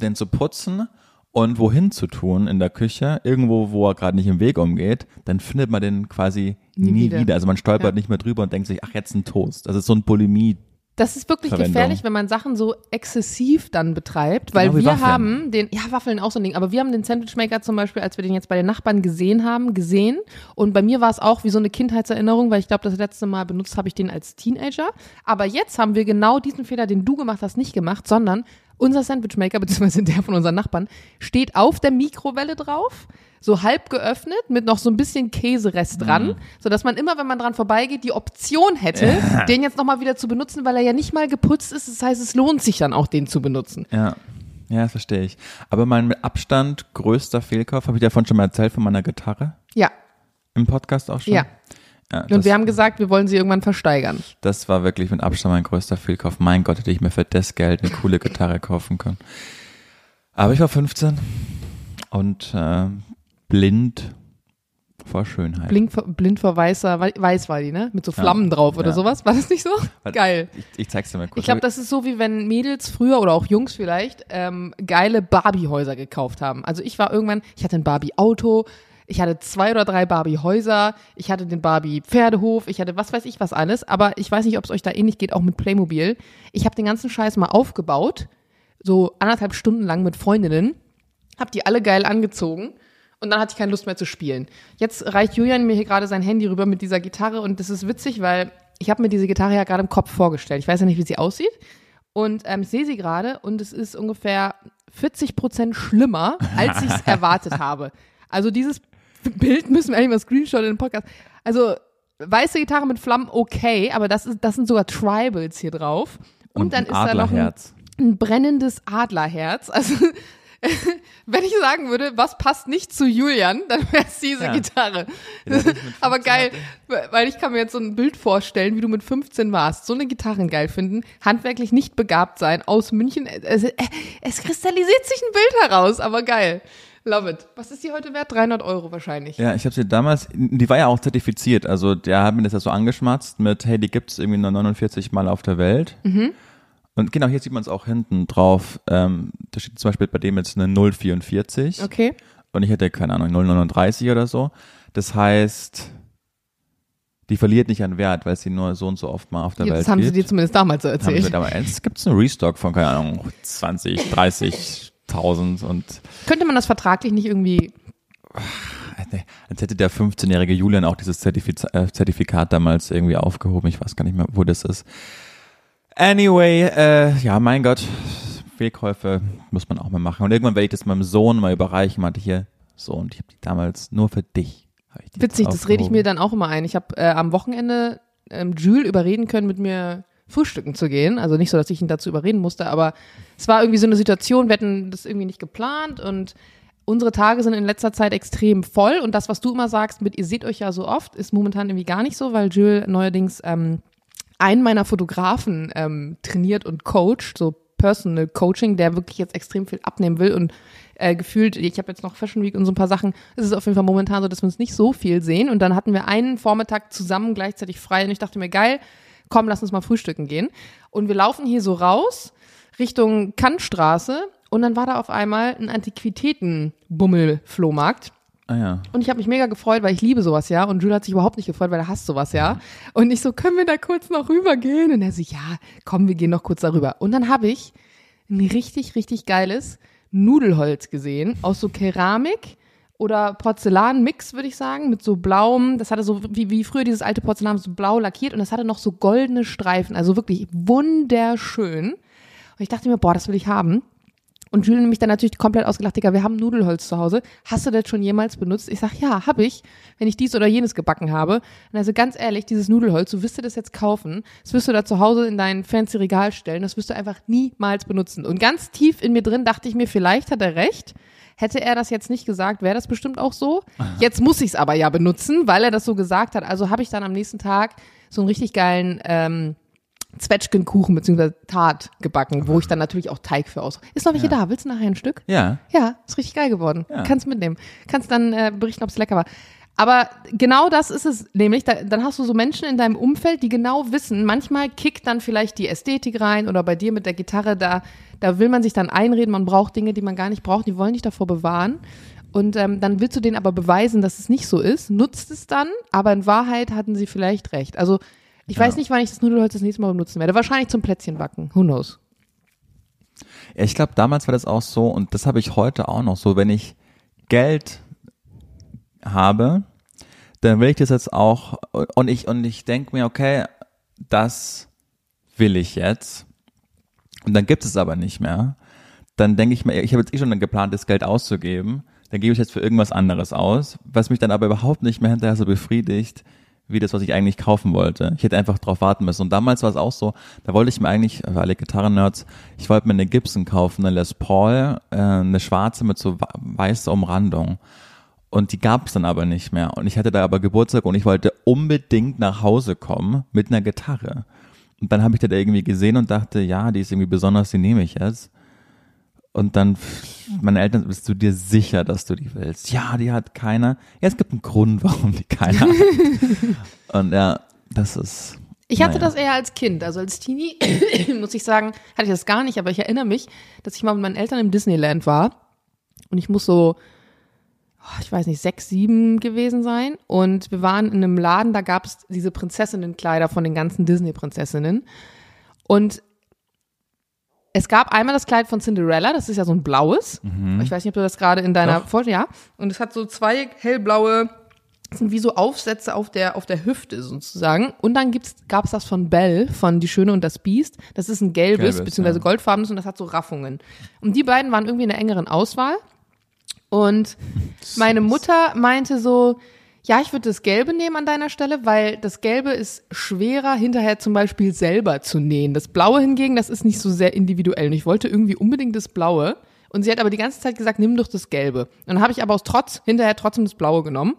den zu putzen und wohin zu tun in der Küche, irgendwo, wo er gerade nicht im Weg umgeht, dann findet man den quasi nie, Nie wieder. wieder. Also man stolpert Ja. nicht mehr drüber und denkt sich, ach, jetzt ein Toast. Das ist so ein Bulimie. Das ist wirklich Verwendung. gefährlich, wenn man Sachen so exzessiv dann betreibt, weil Genau wir haben den, ja, Waffeln auch so ein Ding, aber wir haben den Sandwichmaker zum Beispiel, als wir den jetzt bei den Nachbarn gesehen haben, gesehen. Und bei mir war es auch wie so eine Kindheitserinnerung, weil ich glaube, das letzte Mal benutzt habe ich den als Teenager. Aber jetzt haben wir genau diesen Fehler, den du gemacht hast, nicht gemacht, sondern unser Sandwichmaker, [laughs] beziehungsweise der von unseren Nachbarn, steht auf der Mikrowelle drauf, so halb geöffnet, mit noch so ein bisschen Käserest dran, Mhm. sodass man immer, wenn man dran vorbeigeht, die Option hätte, den jetzt nochmal wieder zu benutzen, weil er ja nicht mal geputzt ist. Das heißt, es lohnt sich dann auch, den zu benutzen. Ja. Ja, das verstehe ich. Aber mein mit Abstand größter Fehlkauf, habe ich davon schon mal erzählt, von meiner Gitarre Ja, im Podcast auch schon? ja. ja Und wir haben gesagt, wir wollen sie irgendwann versteigern. das war wirklich mit Abstand mein größter Fehlkauf. Mein Gott, hätte ich mir für das Geld eine coole Gitarre kaufen können. Aber ich war 15 und äh, blind vor Schönheit. Blink, vor- blind vor weißer, wei- weiß war die, ne? Mit so Flammen drauf oder Ja. sowas. War das nicht so? Warte, Geil. Ich, ich zeig's dir mal kurz. Ich glaube, das ist so, wie wenn Mädels früher oder auch Jungs vielleicht ähm, geile Barbie-Häuser gekauft haben. Also ich war irgendwann, ich hatte ein Barbie-Auto, ich hatte zwei oder drei Barbie-Häuser, ich hatte den Barbie-Pferdehof, ich hatte was weiß ich was alles, aber ich weiß nicht, ob es euch da ähnlich geht, auch mit Playmobil. Ich habe den ganzen Scheiß mal aufgebaut, so anderthalb Stunden lang mit Freundinnen, hab die alle geil angezogen und dann hatte ich keine Lust mehr zu spielen. Jetzt reicht Julian mir hier gerade sein Handy rüber mit dieser Gitarre und das ist witzig, weil ich habe mir diese Gitarre ja gerade im Kopf vorgestellt. Ich weiß ja nicht, wie sie aussieht und ähm, ich sehe sie gerade und es ist ungefähr 40 Prozent schlimmer, als ich es [laughs] erwartet habe. Also dieses Bild müssen wir eigentlich mal screenshotten in den Podcast. Also weiße Gitarre mit Flammen, okay, aber das, ist, das sind sogar Tribals hier drauf. Und, dann ein ist da noch ein, ein brennendes Adlerherz. Also [laughs] wenn ich sagen würde, was passt nicht zu Julian, dann wäre es diese Ja. Gitarre. [laughs] Aber 15 geil, weil ich kann mir jetzt so ein Bild vorstellen, wie du mit 15 warst. So eine Gitarren geil finden, handwerklich nicht begabt sein, aus München. Es, äh, es kristallisiert sich ein Bild heraus, aber geil. Love it. Was ist die heute wert? 300 Euro wahrscheinlich. Ja, ich habe sie damals, die war ja auch zertifiziert, also der hat mir das ja so angeschmatzt mit, hey, die gibt's irgendwie nur 49 Mal auf der Welt. Mhm. Und genau, hier sieht man es auch hinten drauf. Ähm, da steht zum Beispiel bei dem jetzt eine 044 Okay. und ich hätte, keine Ahnung, 039 oder so. Das heißt, die verliert nicht an Wert, weil sie nur so und so oft mal auf der Ja, Welt das haben sie gibt. dir zumindest damals so Haben erzählt. damals, jetzt gibt's einen Restock von, keine Ahnung, 20, 30.000 und Könnte man das vertraglich nicht irgendwie Als hätte der 15-jährige Julian auch dieses Zertifiz äh, Zertifikat damals irgendwie aufgehoben. Ich weiß gar nicht mehr, wo das ist. Anyway, äh, ja, mein Gott, Fehlkäufe muss man auch mal machen. Und irgendwann werde ich das meinem Sohn mal überreichen. Meinte hier, Sohn, ich habe die damals nur für dich. hab ich die Witzig, das rede ich mir dann auch immer ein. Ich habe äh, am Wochenende ähm, Jules überreden können, mit mir frühstücken zu gehen. Also nicht so, dass ich ihn dazu überreden musste, aber es war irgendwie so eine Situation, wir hatten das irgendwie nicht geplant und unsere Tage sind in letzter Zeit extrem voll und das, was du immer sagst mit, ihr seht euch ja so oft, ist momentan irgendwie gar nicht so, weil Jules neuerdings ähm, einen meiner Fotografen ähm, trainiert und coacht, so Personal Coaching, der wirklich jetzt extrem viel abnehmen will und äh, gefühlt, ich habe jetzt noch Fashion Week und so ein paar Sachen, es ist auf jeden Fall momentan so, dass wir uns nicht so viel sehen. Und dann hatten wir einen Vormittag zusammen gleichzeitig frei und ich dachte mir, geil, komm, lass uns mal frühstücken gehen. Und wir laufen hier so raus Richtung Kantstraße und dann war da auf einmal ein Antiquitäten-Bummel-Flohmarkt. Ah ja. Und ich habe mich mega gefreut, weil ich liebe sowas, ja. Und Jules hat sich überhaupt nicht gefreut, weil er hasst sowas, ja. Und ich so, können wir da kurz noch rübergehen? Und er so, ja, komm, wir gehen noch kurz darüber. Und dann habe ich ein richtig, richtig geiles Nudelholz gesehen aus so Keramik oder Porzellanmix, würde ich sagen, mit so blauem, das hatte so wie, wie früher dieses alte Porzellan, so blau lackiert und das hatte noch so goldene Streifen, also wirklich wunderschön. Und ich dachte mir, boah, das will ich haben. Und Jules mich dann natürlich komplett ausgelacht, Digga, wir haben Nudelholz zu Hause. Hast du das schon jemals benutzt? Ich sag, ja, hab ich, wenn ich dies oder jenes gebacken habe. Und also ganz ehrlich, dieses Nudelholz, du wirst dir das jetzt kaufen, das wirst du da zu Hause in dein fancy Regal stellen, das wirst du einfach niemals benutzen. Und ganz tief in mir drin dachte ich mir, vielleicht hat er recht. Hätte er das jetzt nicht gesagt, wäre das bestimmt auch so. Jetzt muss ich es aber ja benutzen, weil er das so gesagt hat. Also habe ich dann am nächsten Tag so einen richtig geilen ähm, Zwetschgenkuchen bzw. Tart gebacken, wo ich dann natürlich auch Teig für aus. Ist noch welche Ja. da? Willst du nachher ein Stück? Ja. Ja, ist richtig geil geworden. Ja. Kannst mitnehmen. Kannst dann äh, berichten, ob es lecker war. Aber genau das ist es nämlich. Da, dann hast du so Menschen in deinem Umfeld, die genau wissen, manchmal kickt dann vielleicht die Ästhetik rein oder bei dir mit der Gitarre, da, da will man sich dann einreden, man braucht Dinge, die man gar nicht braucht, die wollen dich davor bewahren. Und ähm, dann willst du denen aber beweisen, dass es nicht so ist, nutzt es dann, aber in Wahrheit hatten sie vielleicht recht. Also ich Ja. weiß nicht, wann ich das Nudelholz das nächste Mal benutzen werde. Wahrscheinlich zum Plätzchenbacken. Who knows? Ja, ich glaube, damals war das auch so und das habe ich heute auch noch so, wenn ich Geld habe, dann will ich das jetzt auch und ich und ich denke mir, okay, das will ich jetzt und dann gibt es aber nicht mehr. Dann denke ich mir, ich habe jetzt eh schon geplant, das Geld auszugeben, dann gebe ich jetzt für irgendwas anderes aus, was mich dann aber überhaupt nicht mehr hinterher so befriedigt, wie das, was ich eigentlich kaufen wollte. Ich hätte einfach drauf warten müssen. Und damals war es auch so, da wollte ich mir eigentlich, für alle Gitarren-Nerds, ich wollte mir eine Gibson kaufen, eine Les Paul, äh, eine schwarze mit so weißer Umrandung. Und die gab es dann aber nicht mehr. Und ich hatte da aber Geburtstag und ich wollte unbedingt nach Hause kommen mit einer Gitarre. Und dann habe ich das irgendwie gesehen und dachte, ja, die ist irgendwie besonders, die nehme ich jetzt. Und dann, meine Eltern, bist du dir sicher, dass du die willst? Ja, die hat keiner. Ja, es gibt einen Grund, warum die keiner hat. [laughs] Und ja, das ist. Ich hatte naja. das eher als Kind, also als Teenie, [coughs] muss ich sagen, hatte ich das gar nicht, aber ich erinnere mich, dass ich mal mit meinen Eltern im Disneyland war und ich muss so, oh, ich weiß nicht, sechs, sieben gewesen sein und wir waren in einem Laden, da gab es diese Prinzessinnenkleider von den ganzen Disney-Prinzessinnen und es gab einmal das Kleid von Cinderella, das ist ja so ein blaues. Ich weiß nicht, ob du das gerade in deiner. Vorstellung, ja. Und es hat so zwei hellblaue, das sind wie so Aufsätze auf der, auf der Hüfte sozusagen. Und dann gibt's, gab's das von Belle, von Die Schöne und das Biest. Das ist ein gelbes, Gelbes, beziehungsweise ja. goldfarbenes und das hat so Raffungen. Und die beiden waren irgendwie in der engeren Auswahl. Und [laughs] meine Mutter meinte so, ja, ich würde das Gelbe nehmen an deiner Stelle, weil das Gelbe ist schwerer hinterher zum Beispiel selber zu nähen. Das Blaue hingegen, das ist nicht so sehr individuell. Und ich wollte irgendwie unbedingt das Blaue. Und sie hat aber die ganze Zeit gesagt, nimm doch das Gelbe. Und dann habe ich aber aus Trotz hinterher trotzdem das Blaue genommen.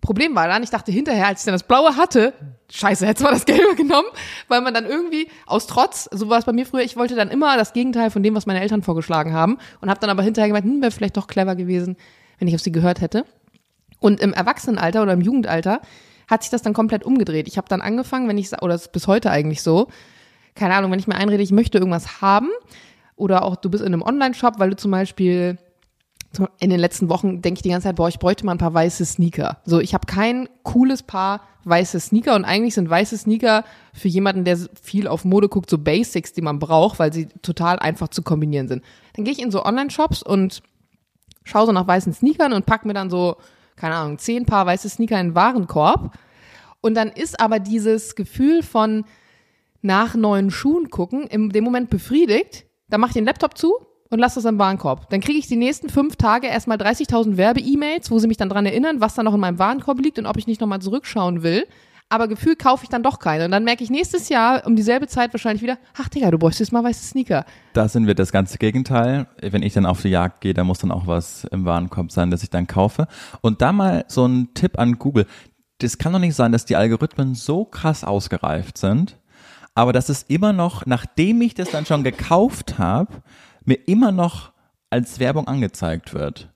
Problem war dann, ich dachte hinterher, als ich dann das Blaue hatte, scheiße, hätte mal das Gelbe [laughs] genommen, weil man dann irgendwie aus Trotz, so war es bei mir früher, ich wollte dann immer das Gegenteil von dem, was meine Eltern vorgeschlagen haben und habe dann aber hinterher gemeint, hm, wäre vielleicht doch clever gewesen, wenn ich auf sie gehört hätte. Und im Erwachsenenalter oder im Jugendalter hat sich das dann komplett umgedreht. Ich habe dann angefangen, wenn ich, oder es ist bis heute eigentlich so, keine Ahnung, wenn ich mir einrede, ich möchte irgendwas haben oder auch du bist in einem Online-Shop, weil du zum Beispiel in den letzten Wochen denke ich die ganze Zeit, boah, ich bräuchte mal ein paar weiße Sneaker. So, ich habe kein cooles Paar weiße Sneaker und eigentlich sind weiße Sneaker für jemanden, der viel auf Mode guckt, so Basics, die man braucht, weil sie total einfach zu kombinieren sind. Dann gehe ich in so Online-Shops und schaue so nach weißen Sneakern und pack mir dann so, keine Ahnung, zehn Paar weiße Sneaker in den Warenkorb. Und dann ist aber dieses Gefühl von nach neuen Schuhen gucken in dem Moment befriedigt. Dann mache ich den Laptop zu und lasse das im Warenkorb. Dann kriege ich die nächsten fünf Tage erstmal 30.000 Werbe-E-Mails, wo sie mich dann dran erinnern, was da noch in meinem Warenkorb liegt und ob ich nicht nochmal zurückschauen will. Aber gefühlt kaufe ich dann doch keine. Und dann merke ich nächstes Jahr um dieselbe Zeit wahrscheinlich wieder, ach Digga, du bräuchtest mal weiße Sneaker. Da sind wir das ganze Gegenteil. Wenn ich dann auf die Jagd gehe, da muss dann auch was im Warenkorb sein, das ich dann kaufe. Und da mal so ein Tipp an Google. Das kann doch nicht sein, dass die Algorithmen so krass ausgereift sind. aber dass es immer noch, nachdem ich das dann schon gekauft habe, mir immer noch als Werbung angezeigt wird.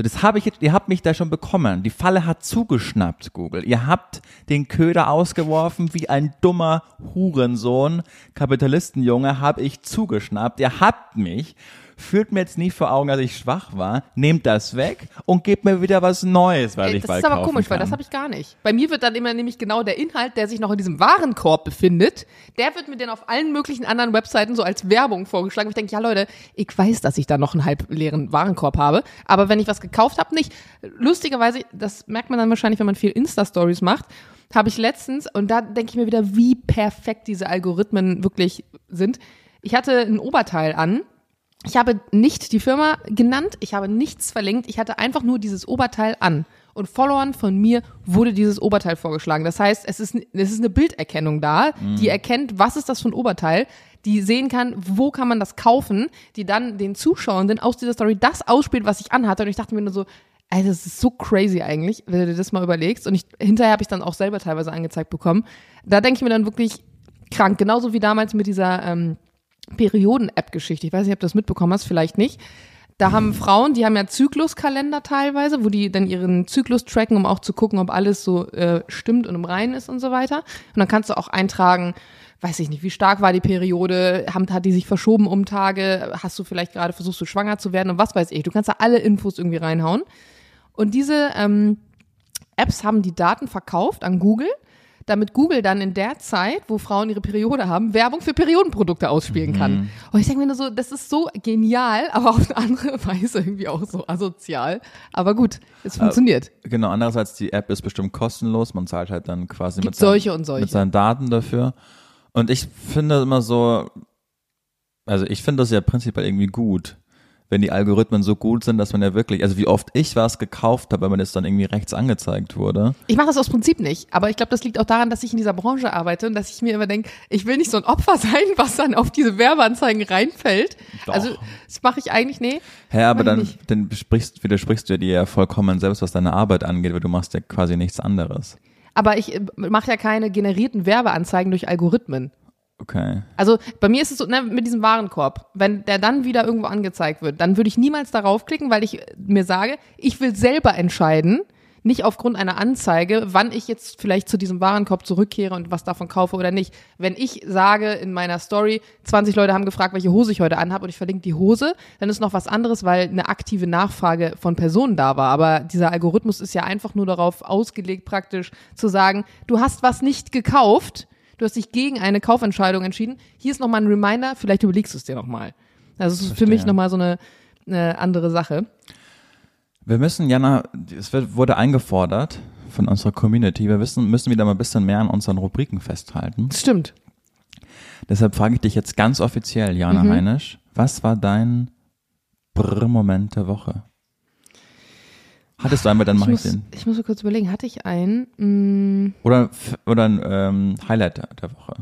So, das habe ich jetzt, ihr habt mich da schon bekommen. Die Falle hat zugeschnappt, Google. Ihr habt den Köder ausgeworfen wie ein dummer Hurensohn. Kapitalistenjunge habe ich zugeschnappt. Ihr habt mich führt mir jetzt nie vor Augen, dass ich schwach war, nehmt das weg und gebt mir wieder was Neues, weil Ey, ich das bald ist aber kaufen komisch, kann. weil das habe ich gar nicht. Bei mir wird dann immer nämlich genau der Inhalt, der sich noch in diesem Warenkorb befindet, der wird mir dann auf allen möglichen anderen Webseiten so als Werbung vorgeschlagen. Ich denke, ja Leute, ich weiß, dass ich da noch einen halb leeren Warenkorb habe, aber wenn ich was gekauft habe, nicht. Lustigerweise, das merkt man dann wahrscheinlich, wenn man viel Insta-Stories macht, habe ich letztens, und da denke ich mir wieder, wie perfekt diese Algorithmen wirklich sind. Ich hatte ein Oberteil an, ich habe nicht die Firma genannt, ich habe nichts verlinkt, ich hatte einfach nur dieses Oberteil an. Und Followern von mir wurde dieses Oberteil vorgeschlagen. Das heißt, es ist, es ist eine Bilderkennung da, die erkennt, was ist das für ein Oberteil, die sehen kann, wo kann man das kaufen, die dann den Zuschauenden aus dieser Story das ausspielt, was ich anhatte. Und ich dachte mir nur so, Alter, das ist so crazy eigentlich, wenn du dir das mal überlegst. Und ich, hinterher habe ich dann auch selber teilweise angezeigt bekommen. Da denke ich mir dann wirklich krank. Genauso wie damals mit dieser ähm, Perioden-App-Geschichte. Ich weiß nicht, ob du das mitbekommen hast, vielleicht nicht. Da haben Frauen, die haben ja Zykluskalender teilweise, wo die dann ihren Zyklus tracken, um auch zu gucken, ob alles so äh, stimmt und im Reinen ist und so weiter. Und dann kannst du auch eintragen, weiß ich nicht, wie stark war die Periode, hat, hat die sich verschoben um Tage, hast du vielleicht gerade versuchst du schwanger zu werden und was weiß ich. Du kannst da alle Infos irgendwie reinhauen. Und diese ähm, Apps haben die Daten verkauft an Google, damit Google dann in der Zeit, wo Frauen ihre Periode haben, Werbung für Periodenprodukte ausspielen kann. Und ich denke mir nur so, das ist so genial, aber auf eine andere [laughs] Weise irgendwie auch so asozial. Aber gut, es funktioniert. Genau, andererseits die App ist bestimmt kostenlos, man zahlt halt dann quasi mit, seinen, solche. mit seinen Daten dafür. Und ich finde immer so, also ich finde das ja prinzipiell irgendwie gut, wenn die Algorithmen so gut sind, dass man ja wirklich, also wie oft ich was gekauft habe, wenn man das dann irgendwie rechts angezeigt wurde. Ich mache das aus Prinzip nicht, aber ich glaube, das liegt auch daran, dass ich in dieser Branche arbeite und dass ich mir immer denke, ich will nicht so ein Opfer [laughs] sein, was dann auf diese Werbeanzeigen reinfällt. Doch. Also das mache ich eigentlich, nee. Hä, aber dann, dann besprichst, widersprichst du dir ja vollkommen selbst, was deine Arbeit angeht, weil du machst ja quasi nichts anderes. Aber ich äh, mache ja keine generierten Werbeanzeigen durch Algorithmen. Okay. Also bei mir ist es so, ne, mit diesem Warenkorb, wenn der dann wieder irgendwo angezeigt wird, dann würde ich niemals darauf klicken, weil ich äh, mir sage, ich will selber entscheiden, nicht aufgrund einer Anzeige, wann ich jetzt vielleicht zu diesem Warenkorb zurückkehre und was davon kaufe oder nicht. Wenn ich sage in meiner Story, 20 Leute haben gefragt, welche Hose ich heute anhabe und ich verlinke die Hose, dann ist noch was anderes, weil eine aktive Nachfrage von Personen da war. Aber dieser Algorithmus ist ja einfach nur darauf ausgelegt, praktisch zu sagen, du hast was nicht gekauft, du hast dich gegen eine Kaufentscheidung entschieden. Hier ist nochmal ein Reminder, vielleicht überlegst du es dir nochmal. Also es ist für mich nochmal so eine, eine andere Sache. Wir müssen, Jana, es wird, wurde eingefordert von unserer Community, wir wissen, müssen wieder mal ein bisschen mehr an unseren Rubriken festhalten. Stimmt. Deshalb frage ich dich jetzt ganz offiziell, Jana Mhm. Heinisch, was war dein Brr-Moment der Woche? Hattest du einmal, dann Ich mache ich den. ich muss so kurz überlegen, hatte ich einen? Mm, Oder, oder ein ähm, Highlight der, der Woche.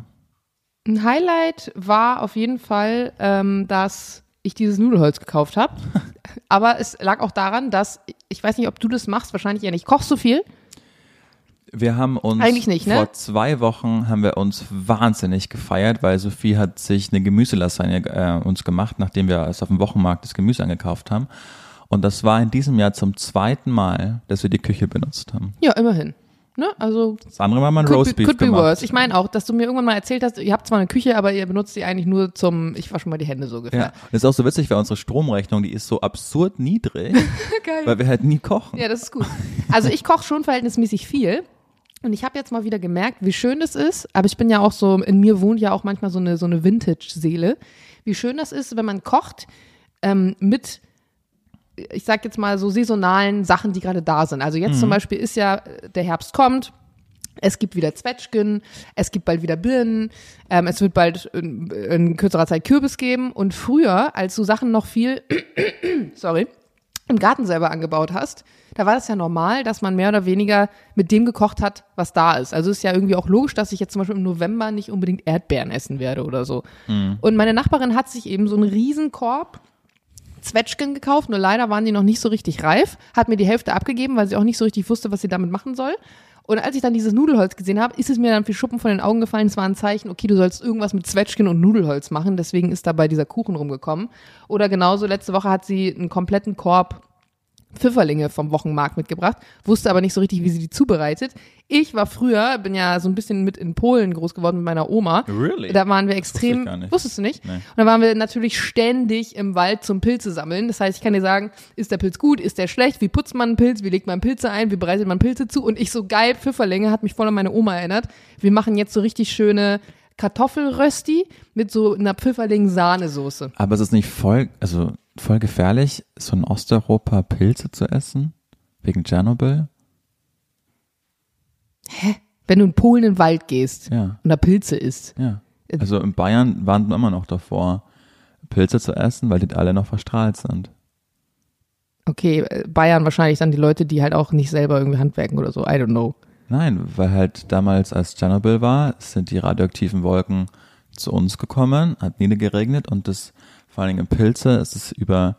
Ein Highlight war auf jeden Fall, ähm, dass ich dieses Nudelholz gekauft habe. [laughs] Aber es lag auch daran, dass, ich weiß nicht, ob du das machst, wahrscheinlich ja nicht. Kochst du viel? Wir haben uns Eigentlich nicht, ne? vor zwei Wochen haben wir uns wahnsinnig gefeiert, weil Sophie hat sich eine Gemüselasagne äh, uns gemacht, nachdem wir es auf dem Wochenmarkt das Gemüse angekauft haben. Und das war in diesem Jahr zum zweiten Mal, dass wir die Küche benutzt haben. Ja, immerhin. Ne? Also Das andere Mal mal ein Roastbeef could be gemacht. worse. Ich meine auch, dass du mir irgendwann mal erzählt hast, ihr habt zwar eine Küche, aber ihr benutzt sie eigentlich nur zum, ich wasche mal die Hände so Ja, ungefähr. das ist auch so witzig, weil unsere Stromrechnung, die ist so absurd niedrig, [laughs] weil wir halt nie kochen. Ja, das ist gut. Also ich koche schon verhältnismäßig viel. Und ich habe jetzt mal wieder gemerkt, wie schön das ist. Aber ich bin ja auch so, in mir wohnt ja auch manchmal so eine, so eine Vintage-Seele. Wie schön das ist, wenn man kocht ähm, mit, ich sag jetzt mal so saisonalen Sachen, die gerade da sind. Also jetzt zum Beispiel ist ja, äh, der Herbst kommt. Es gibt wieder Zwetschgen, es gibt bald wieder Birnen, ähm, es wird bald in, in kürzerer Zeit Kürbis geben. Und früher, als du Sachen noch viel, [coughs] sorry, im Garten selber angebaut hast, da war das ja normal, dass man mehr oder weniger mit dem gekocht hat, was da ist. Also ist ja irgendwie auch logisch, dass ich jetzt zum Beispiel im November nicht unbedingt Erdbeeren essen werde oder so. Und meine Nachbarin hat sich eben so einen Riesenkorb Zwetschgen gekauft, nur leider waren die noch nicht so richtig reif, hat mir die Hälfte abgegeben, weil sie auch nicht so richtig wusste, was sie damit machen soll. Und als ich dann dieses Nudelholz gesehen habe, ist es mir dann wie Schuppen von den Augen gefallen. Es war ein Zeichen, okay, du sollst irgendwas mit Zwetschgen und Nudelholz machen. Deswegen ist dabei dieser Kuchen rumgekommen. Oder genauso, letzte Woche hat sie einen kompletten Korb Pfifferlinge vom Wochenmarkt mitgebracht, wusste aber nicht so richtig, wie sie die zubereitet. Ich war früher, bin ja so ein bisschen mit in Polen groß geworden mit meiner Oma. Really? Da waren wir extrem, wusstest du nicht? Nee. Und da waren wir natürlich ständig im Wald zum Pilze sammeln. Das heißt, ich kann dir sagen, ist der Pilz gut, ist der schlecht, wie putzt man einen Pilz, wie legt man Pilze ein, wie bereitet man Pilze zu? Und ich so geil, Pfifferlinge, hat mich voll an meine Oma erinnert. Wir machen jetzt so richtig schöne Kartoffelrösti mit so einer Pfifferling-Sahnesoße. Aber es ist nicht voll, also voll gefährlich, so in Osteuropa Pilze zu essen? Wegen Tschernobyl? Wenn du in Polen in den Wald gehst Ja, und da Pilze isst. ja. Also in Bayern waren wir immer noch davor, Pilze zu essen, weil die alle noch verstrahlt sind. Okay, äh, Bayern wahrscheinlich dann die Leute, die halt auch nicht selber irgendwie handwerken oder so. I don't know. Nein, weil halt damals, als Tschernobyl war, sind die radioaktiven Wolken zu uns gekommen, hat niedergeregnet und das, vor allen Dingen in Pilze, ist es über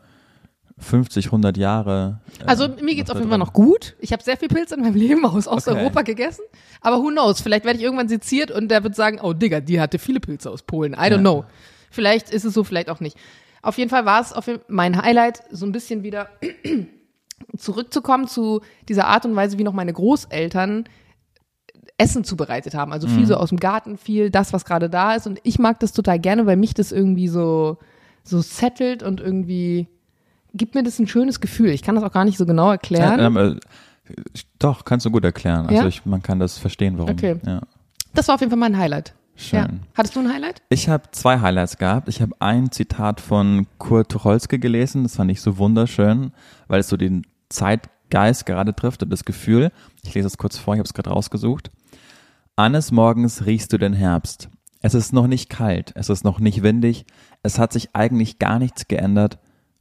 50, 100 Jahre. äh, Also mir geht's noch auf jeden Fall noch gut. Ich habe sehr viel Pilze in meinem Leben aus Osteuropa gegessen. Aber who knows? Vielleicht werde ich irgendwann seziert und der wird sagen, oh Digga, die hatte viele Pilze aus Polen. I don't Ja. know. Vielleicht ist es so, vielleicht auch nicht. Auf jeden Fall war es auf jeden- mein Highlight, so ein bisschen wieder [clears throat] zurückzukommen zu dieser Art und Weise, wie noch meine Großeltern Essen zubereitet haben. Also viel so aus dem Garten, viel das, was gerade da ist. Und ich mag das total gerne, weil mich das irgendwie so, so settelt und irgendwie gibt mir das ein schönes Gefühl. Ich kann das auch gar nicht so genau erklären. Ja, ähm, äh, doch, kannst du gut erklären. Also Ja? ich, man kann das verstehen, warum. Okay. Ja, Das war auf jeden Fall mein Highlight. schön. Ja. Hattest du ein Highlight? Ich habe zwei Highlights gehabt. Ich habe ein Zitat von Kurt Tucholsky gelesen. Das fand ich so wunderschön, weil es so den Zeitgeist gerade trifft und das Gefühl. Ich lese es kurz vor, ich habe es gerade rausgesucht. Eines Morgens riechst du den Herbst. Es ist noch nicht kalt, es ist noch nicht windig, es hat sich eigentlich gar nichts geändert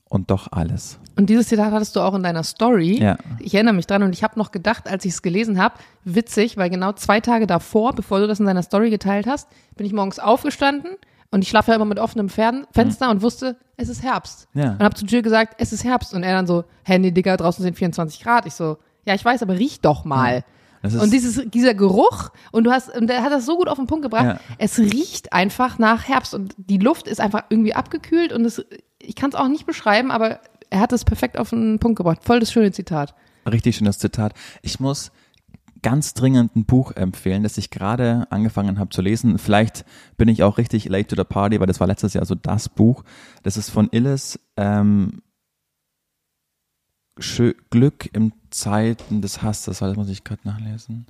und doch alles. Und dieses Zitat hattest du auch in deiner Story. Ja. Ich erinnere mich dran und ich habe noch gedacht, als ich es gelesen habe, witzig, weil genau zwei Tage davor, bevor du das in deiner Story geteilt hast, bin ich morgens aufgestanden und ich schlafe ja immer mit offenem Fern Fenster und wusste, es ist Herbst. Ja. Und habe zu Jill gesagt, es ist Herbst. Und er dann so, nee, Digga, draußen sind 24 Grad. Ich so, ja, ich weiß, aber riech doch mal. Ist, Und dieses, dieser Geruch, und du hast, und der hat das so gut auf den Punkt gebracht, Ja. es riecht einfach nach Herbst und die Luft ist einfach irgendwie abgekühlt und es, ich kann es auch nicht beschreiben, aber er hat es perfekt auf den Punkt gebracht. Voll das schöne Zitat. Richtig schönes Zitat. Ich muss ganz dringend ein Buch empfehlen, das ich gerade angefangen habe zu lesen. Vielleicht bin ich auch richtig late to the party, weil das war letztes Jahr so das Buch. Das ist von Illes ähm, Glück im Zeiten des Hasses. Das muss ich gerade nachlesen.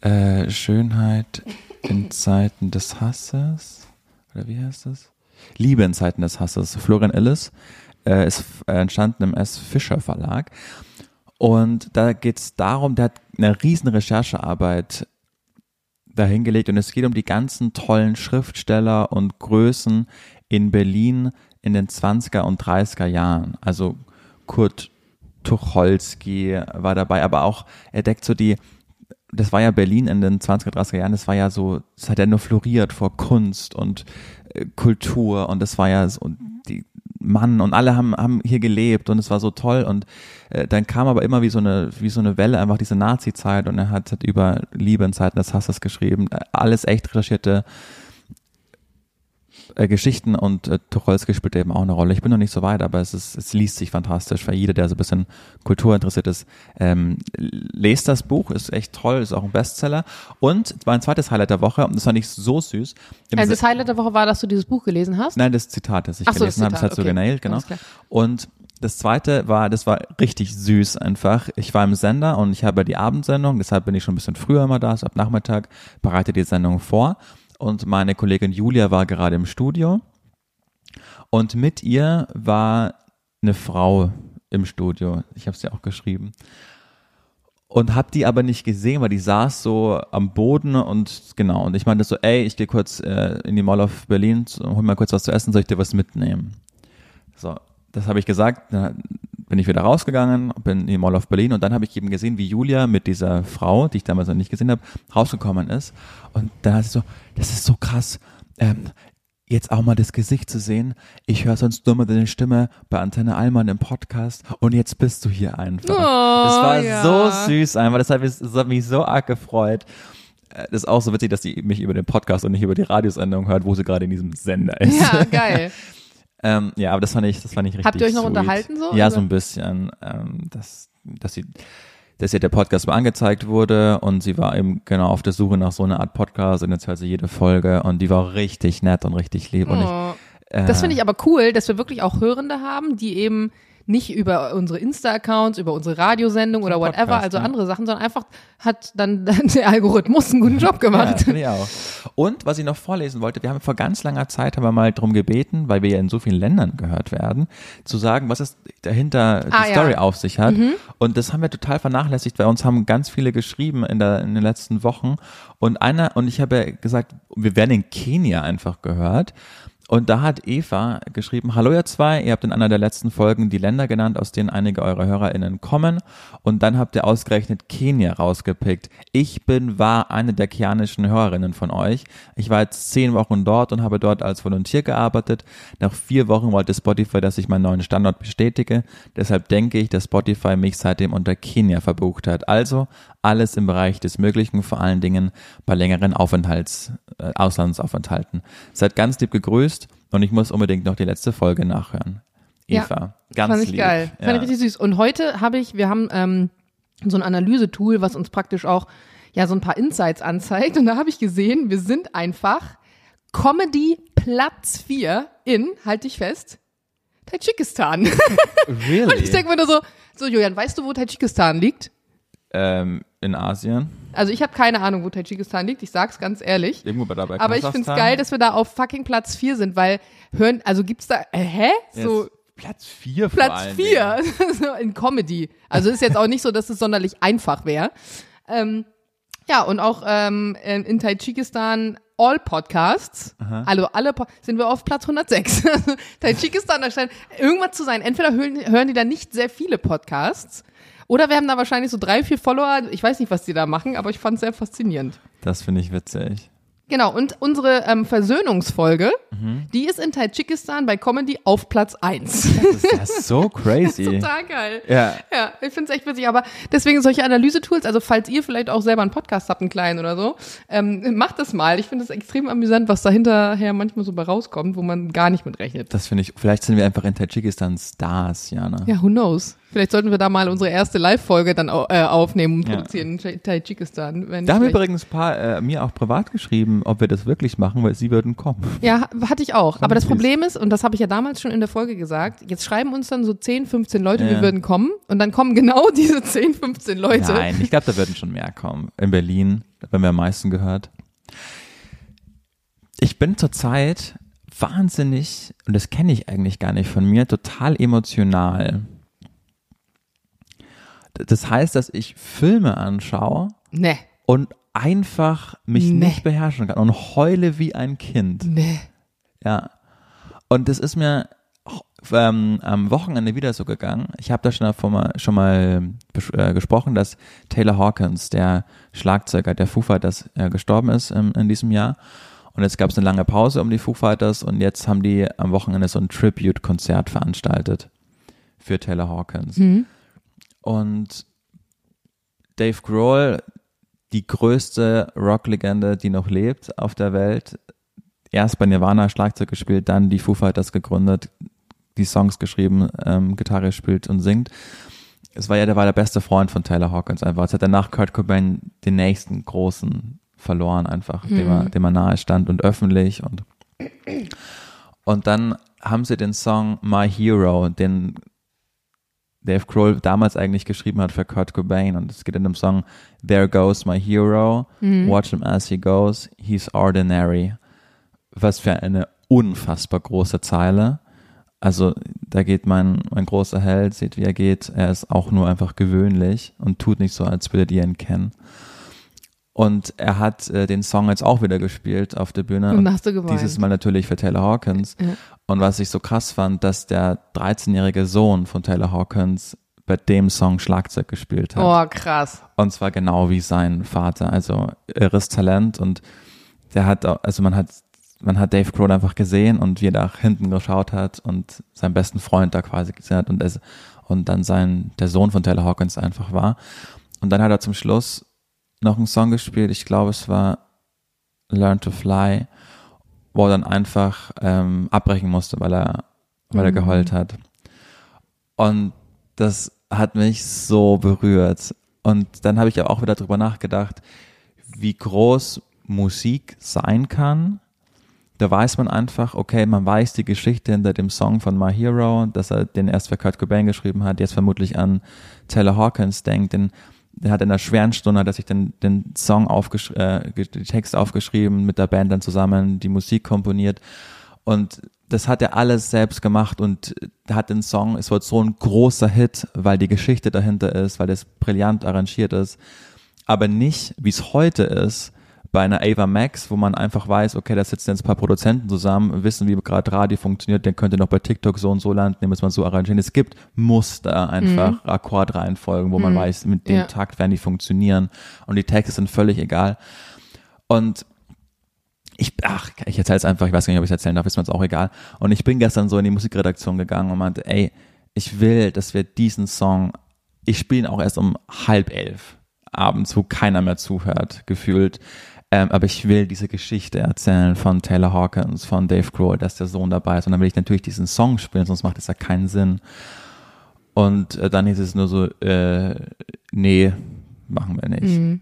Äh, Schönheit in Zeiten des Hasses. Oder wie heißt das? Liebe in Zeiten des Hasses. Florian Illes äh, ist äh, entstanden im S. Fischer Verlag. Und da geht es darum, der hat eine riesen Recherchearbeit dahingelegt und es geht um die ganzen tollen Schriftsteller und Größen in Berlin in den 20er und 30er Jahren. Also Kurt Tucholsky war dabei, aber auch er deckt so die, das war ja Berlin in den 20er, 30er Jahren, das war ja so, es hat ja nur floriert vor Kunst und äh, Kultur und das war ja so, die Mann und alle haben, haben hier gelebt und es war so toll und äh, dann kam aber immer wie so eine, wie so eine Welle einfach diese Nazi-Zeit und er hat, hat über Liebe in Zeiten des Hasses geschrieben, alles echt recherchierte äh, Geschichten und äh, Tucholsky spielt eben auch eine Rolle. Ich bin noch nicht so weit, aber es ist, es liest sich fantastisch, weil jeder, der so ein bisschen Kultur interessiert ist, ähm, lest das Buch, ist echt toll, ist auch ein Bestseller. Und mein zweites Highlight der Woche, und das fand ich so süß. Also das Highlight der Woche war, dass du dieses Buch gelesen hast. Nein, das Zitat, das ich Ach so, gelesen habe, das hat so okay. genailt, genau. Und das zweite war, das war richtig süß einfach. Ich war im Sender und ich habe die Abendsendung, deshalb bin ich schon ein bisschen früher immer da, so ab Nachmittag, bereite die Sendung vor. Und meine Kollegin Julia war gerade im Studio. Und mit ihr war eine Frau im Studio. Ich habe es ja auch geschrieben. Und hab die aber nicht gesehen, weil die saß so am Boden und genau. Und ich meinte so, ey, ich gehe kurz äh, in die Mall of Berlin, hol mal kurz was zu essen, soll ich dir was mitnehmen? So, das habe ich gesagt, bin ich wieder rausgegangen, bin in die Mall of Berlin und dann habe ich eben gesehen, wie Julia mit dieser Frau, die ich damals noch nicht gesehen habe, rausgekommen ist. Und dann hat sie so, das ist so krass. Ähm, jetzt auch mal das Gesicht zu sehen. Ich höre sonst nur mal deine Stimme bei Antenne Allmann im Podcast und jetzt bist du hier einfach. Oh, das war ja. so süß einfach. Das hat, mich, das hat mich so arg gefreut. Äh, Das ist auch so witzig, dass sie mich über den Podcast und nicht über die Radiosendung hört, wo sie gerade in diesem Sender ist. Ja, geil. [laughs] ähm, ja, aber das fand ich, das fand ich richtig Habt ihr euch noch sweet. unterhalten so? Ja, Oder? so ein bisschen. Ähm, dass, dass sie dass ihr der Podcast mal angezeigt wurde und sie war eben genau auf der Suche nach so einer Art Podcast und jetzt hört sie jede Folge und die war richtig nett und richtig lieb und ich, Oh. äh, Das finde ich aber cool, dass wir wirklich auch Hörende haben, die eben nicht über unsere Insta-Accounts, über unsere Radiosendung oder whatever, Podcast, also ja. andere Sachen, sondern einfach hat dann, dann [laughs] der Algorithmus einen guten Job Ja, gemacht. finde ich auch. Und was ich noch vorlesen wollte, wir haben vor ganz langer Zeit haben wir mal drum gebeten, weil wir ja in so vielen Ländern gehört werden, zu sagen, was es dahinter die Ah, ja. Story auf sich hat. Und das haben wir total vernachlässigt, weil uns haben ganz viele geschrieben in, der, in den letzten Wochen. Und einer, und ich habe ja gesagt, wir werden in Kenia einfach gehört. Und da hat Eva geschrieben, hallo ihr zwei, ihr habt in einer der letzten Folgen die Länder genannt, aus denen einige eurer HörerInnen kommen. Und dann habt ihr ausgerechnet Kenia rausgepickt. Ich bin, war eine der kenianischen Hörerinnen von euch. Ich war jetzt zehn Wochen dort und habe dort als Volontär gearbeitet. Nach vier Wochen wollte Spotify, dass ich meinen neuen Standort bestätige. Deshalb denke ich, dass Spotify mich seitdem unter Kenia verbucht hat. Also alles im Bereich des Möglichen, vor allen Dingen bei längeren Aufenthalts, äh, Auslandsaufenthalten. Seid ganz lieb gegrüßt und ich muss unbedingt noch die letzte Folge nachhören. Ja, Eva, ganz Fand ich lieb. geil. Ja. Fand ich richtig süß. Und heute habe ich, wir haben ähm, so ein Analysetool, was uns praktisch auch ja so ein paar Insights anzeigt. Und da habe ich gesehen, wir sind einfach Comedy Platz 4 in, halt dich fest, Tadschikistan. [laughs] really? Ich denke mir nur so, so Julian, weißt du, wo Tadschikistan liegt? Ähm, in Asien, Also ich habe keine Ahnung, wo Tadschikistan liegt, ich sag's ganz ehrlich. irgendwo bei dabei. Aber ich find's geil, dass wir da auf fucking Platz 4 sind, weil hören, also gibt's da, äh, hä? So Platz 4 vor Platz allen 4 [laughs] in Comedy. Also ist jetzt auch nicht so, dass es sonderlich einfach wäre. Ähm, ja, und auch ähm, in, Tadschikistan All Podcasts, also alle po sind wir auf Platz 106. [laughs] Also Tadschikistan, da scheint irgendwas zu sein. Entweder hören, hören die da nicht sehr viele Podcasts oder wir haben da wahrscheinlich so drei, vier Follower. Ich weiß nicht, was die da machen, aber ich fand es sehr faszinierend. Das finde ich witzig. Genau, und unsere ähm, Versöhnungsfolge, Mhm. die ist in Tadschikistan bei Comedy auf Platz 1. Das ist ja so [laughs] crazy. Total geil. Ja. Ja, ich finde es echt witzig. Aber deswegen solche Analysetools, also falls ihr vielleicht auch selber einen Podcast habt, einen kleinen oder so, ähm, macht das mal. Ich finde es extrem amüsant, was da hinterher manchmal so bei rauskommt, wo man gar nicht mit rechnet. Das finde ich, vielleicht sind wir einfach in Tadschikistan Stars, Jana. Ja, who knows? Vielleicht sollten wir da mal unsere erste Live-Folge dann äh, aufnehmen und Ja. produzieren in Tadschikistan. Wenn Da haben übrigens ein paar äh, mir auch privat geschrieben, ob wir das wirklich machen, weil sie würden kommen. Ja, ha- hatte ich auch. Aber das. Problem ist, und das habe ich ja damals schon in der Folge gesagt, jetzt schreiben uns dann so 10, 15 Leute, Ja. wir würden kommen. Und dann kommen genau [laughs] diese 10, 15 Leute. Nein, ich glaube, da würden schon mehr kommen. In Berlin, haben wir am meisten gehört. Ich bin zurzeit wahnsinnig, und das kenne ich eigentlich gar nicht von mir, total emotional. Das heißt, dass ich Filme anschaue Nee, und einfach mich Nee. nicht beherrschen kann und heule wie ein Kind. nee. Ja. Und das ist mir ähm, am Wochenende wieder so gegangen. Ich habe da schon, mal, schon mal äh, gesprochen, dass Taylor Hawkins, der Schlagzeuger der Foo Fighters, äh, gestorben ist ähm, in diesem Jahr. Und jetzt gab es eine lange Pause um die Foo Fighters und jetzt haben die am Wochenende so ein Tribute-Konzert veranstaltet für Taylor Hawkins. Und Dave Grohl, die größte Rocklegende, die noch lebt auf der Welt, erst bei Nirvana Schlagzeug gespielt, dann die Foo Fighters gegründet, die Songs geschrieben, ähm, Gitarre spielt und singt. Es war ja, der war der beste Freund von Taylor Hawkins einfach. Es hat danach Kurt Cobain den nächsten großen verloren einfach, dem, er, dem er nahe stand und öffentlich und und dann haben sie den Song My Hero, den Dave Grohl damals eigentlich geschrieben hat für Kurt Cobain und es geht in dem Song There goes my hero, watch him as he goes, he's ordinary. Was für eine unfassbar große Zeile. Also da geht mein, mein großer Held, seht wie er geht, er ist auch nur einfach gewöhnlich und tut nicht so, als würdet ihr ihn kennen. Und er hat äh, den Song jetzt auch wieder gespielt auf der Bühne. Und hast du geweint. Dieses Mal natürlich für Taylor Hawkins. Ja. Und was ich so krass fand, dass der 13-jährige Sohn von Taylor Hawkins bei dem Song Schlagzeug gespielt hat. Oh, krass. Und zwar genau wie sein Vater. Also irres Talent und der hat, also man hat man hat Dave Grohl einfach gesehen und wie er nach hinten geschaut hat und seinen besten Freund da quasi gesehen hat und, es, und dann sein, der Sohn von Taylor Hawkins einfach war. Und dann hat er zum Schluss noch einen Song gespielt, ich glaube es war Learn to Fly, wo er dann einfach ähm, abbrechen musste, weil er, weil mhm. er geheult hat. Und das hat mich so berührt. Und dann habe ich ja auch wieder drüber nachgedacht, wie groß Musik sein kann. Da weiß man einfach, okay, man weiß die Geschichte hinter dem Song von My Hero, dass er den erst für Kurt Cobain geschrieben hat, jetzt vermutlich an Taylor Hawkins denkt, den der hat in einer schweren Stunde, hat er sich den, den Song aufgeschrieben, äh, den Text aufgeschrieben, mit der Band dann zusammen die Musik komponiert. Und das hat er alles selbst gemacht und hat den Song, es wird so ein großer Hit, weil die Geschichte dahinter ist, weil das brillant arrangiert ist, aber nicht, wie es heute ist, bei einer Ava Max, wo man einfach weiß, okay, da sitzen jetzt ein paar Produzenten zusammen, wissen, wie gerade Radio funktioniert, der könnte noch bei TikTok so und so landen, den muss man so arrangieren. Es gibt Muster einfach, mhm. Akkordreihenfolgen, wo man mhm. weiß, mit dem ja. Takt werden die funktionieren und die Texte sind völlig egal. Und ich, ach, ich erzähle es einfach, ich weiß gar nicht, ob ich es erzählen darf, ist mir jetzt auch egal. Und ich bin gestern so in die Musikredaktion gegangen und meinte, ey, ich will, dass wir diesen Song, ich spiele ihn auch erst um halb elf abends, wo keiner mehr zuhört, gefühlt. Ähm, aber ich will diese Geschichte erzählen von Taylor Hawkins, von Dave Grohl, dass der Sohn dabei ist. Und dann will ich natürlich diesen Song spielen, sonst macht es ja keinen Sinn. Und äh, dann ist es nur so, äh, nee, machen wir nicht. Mhm.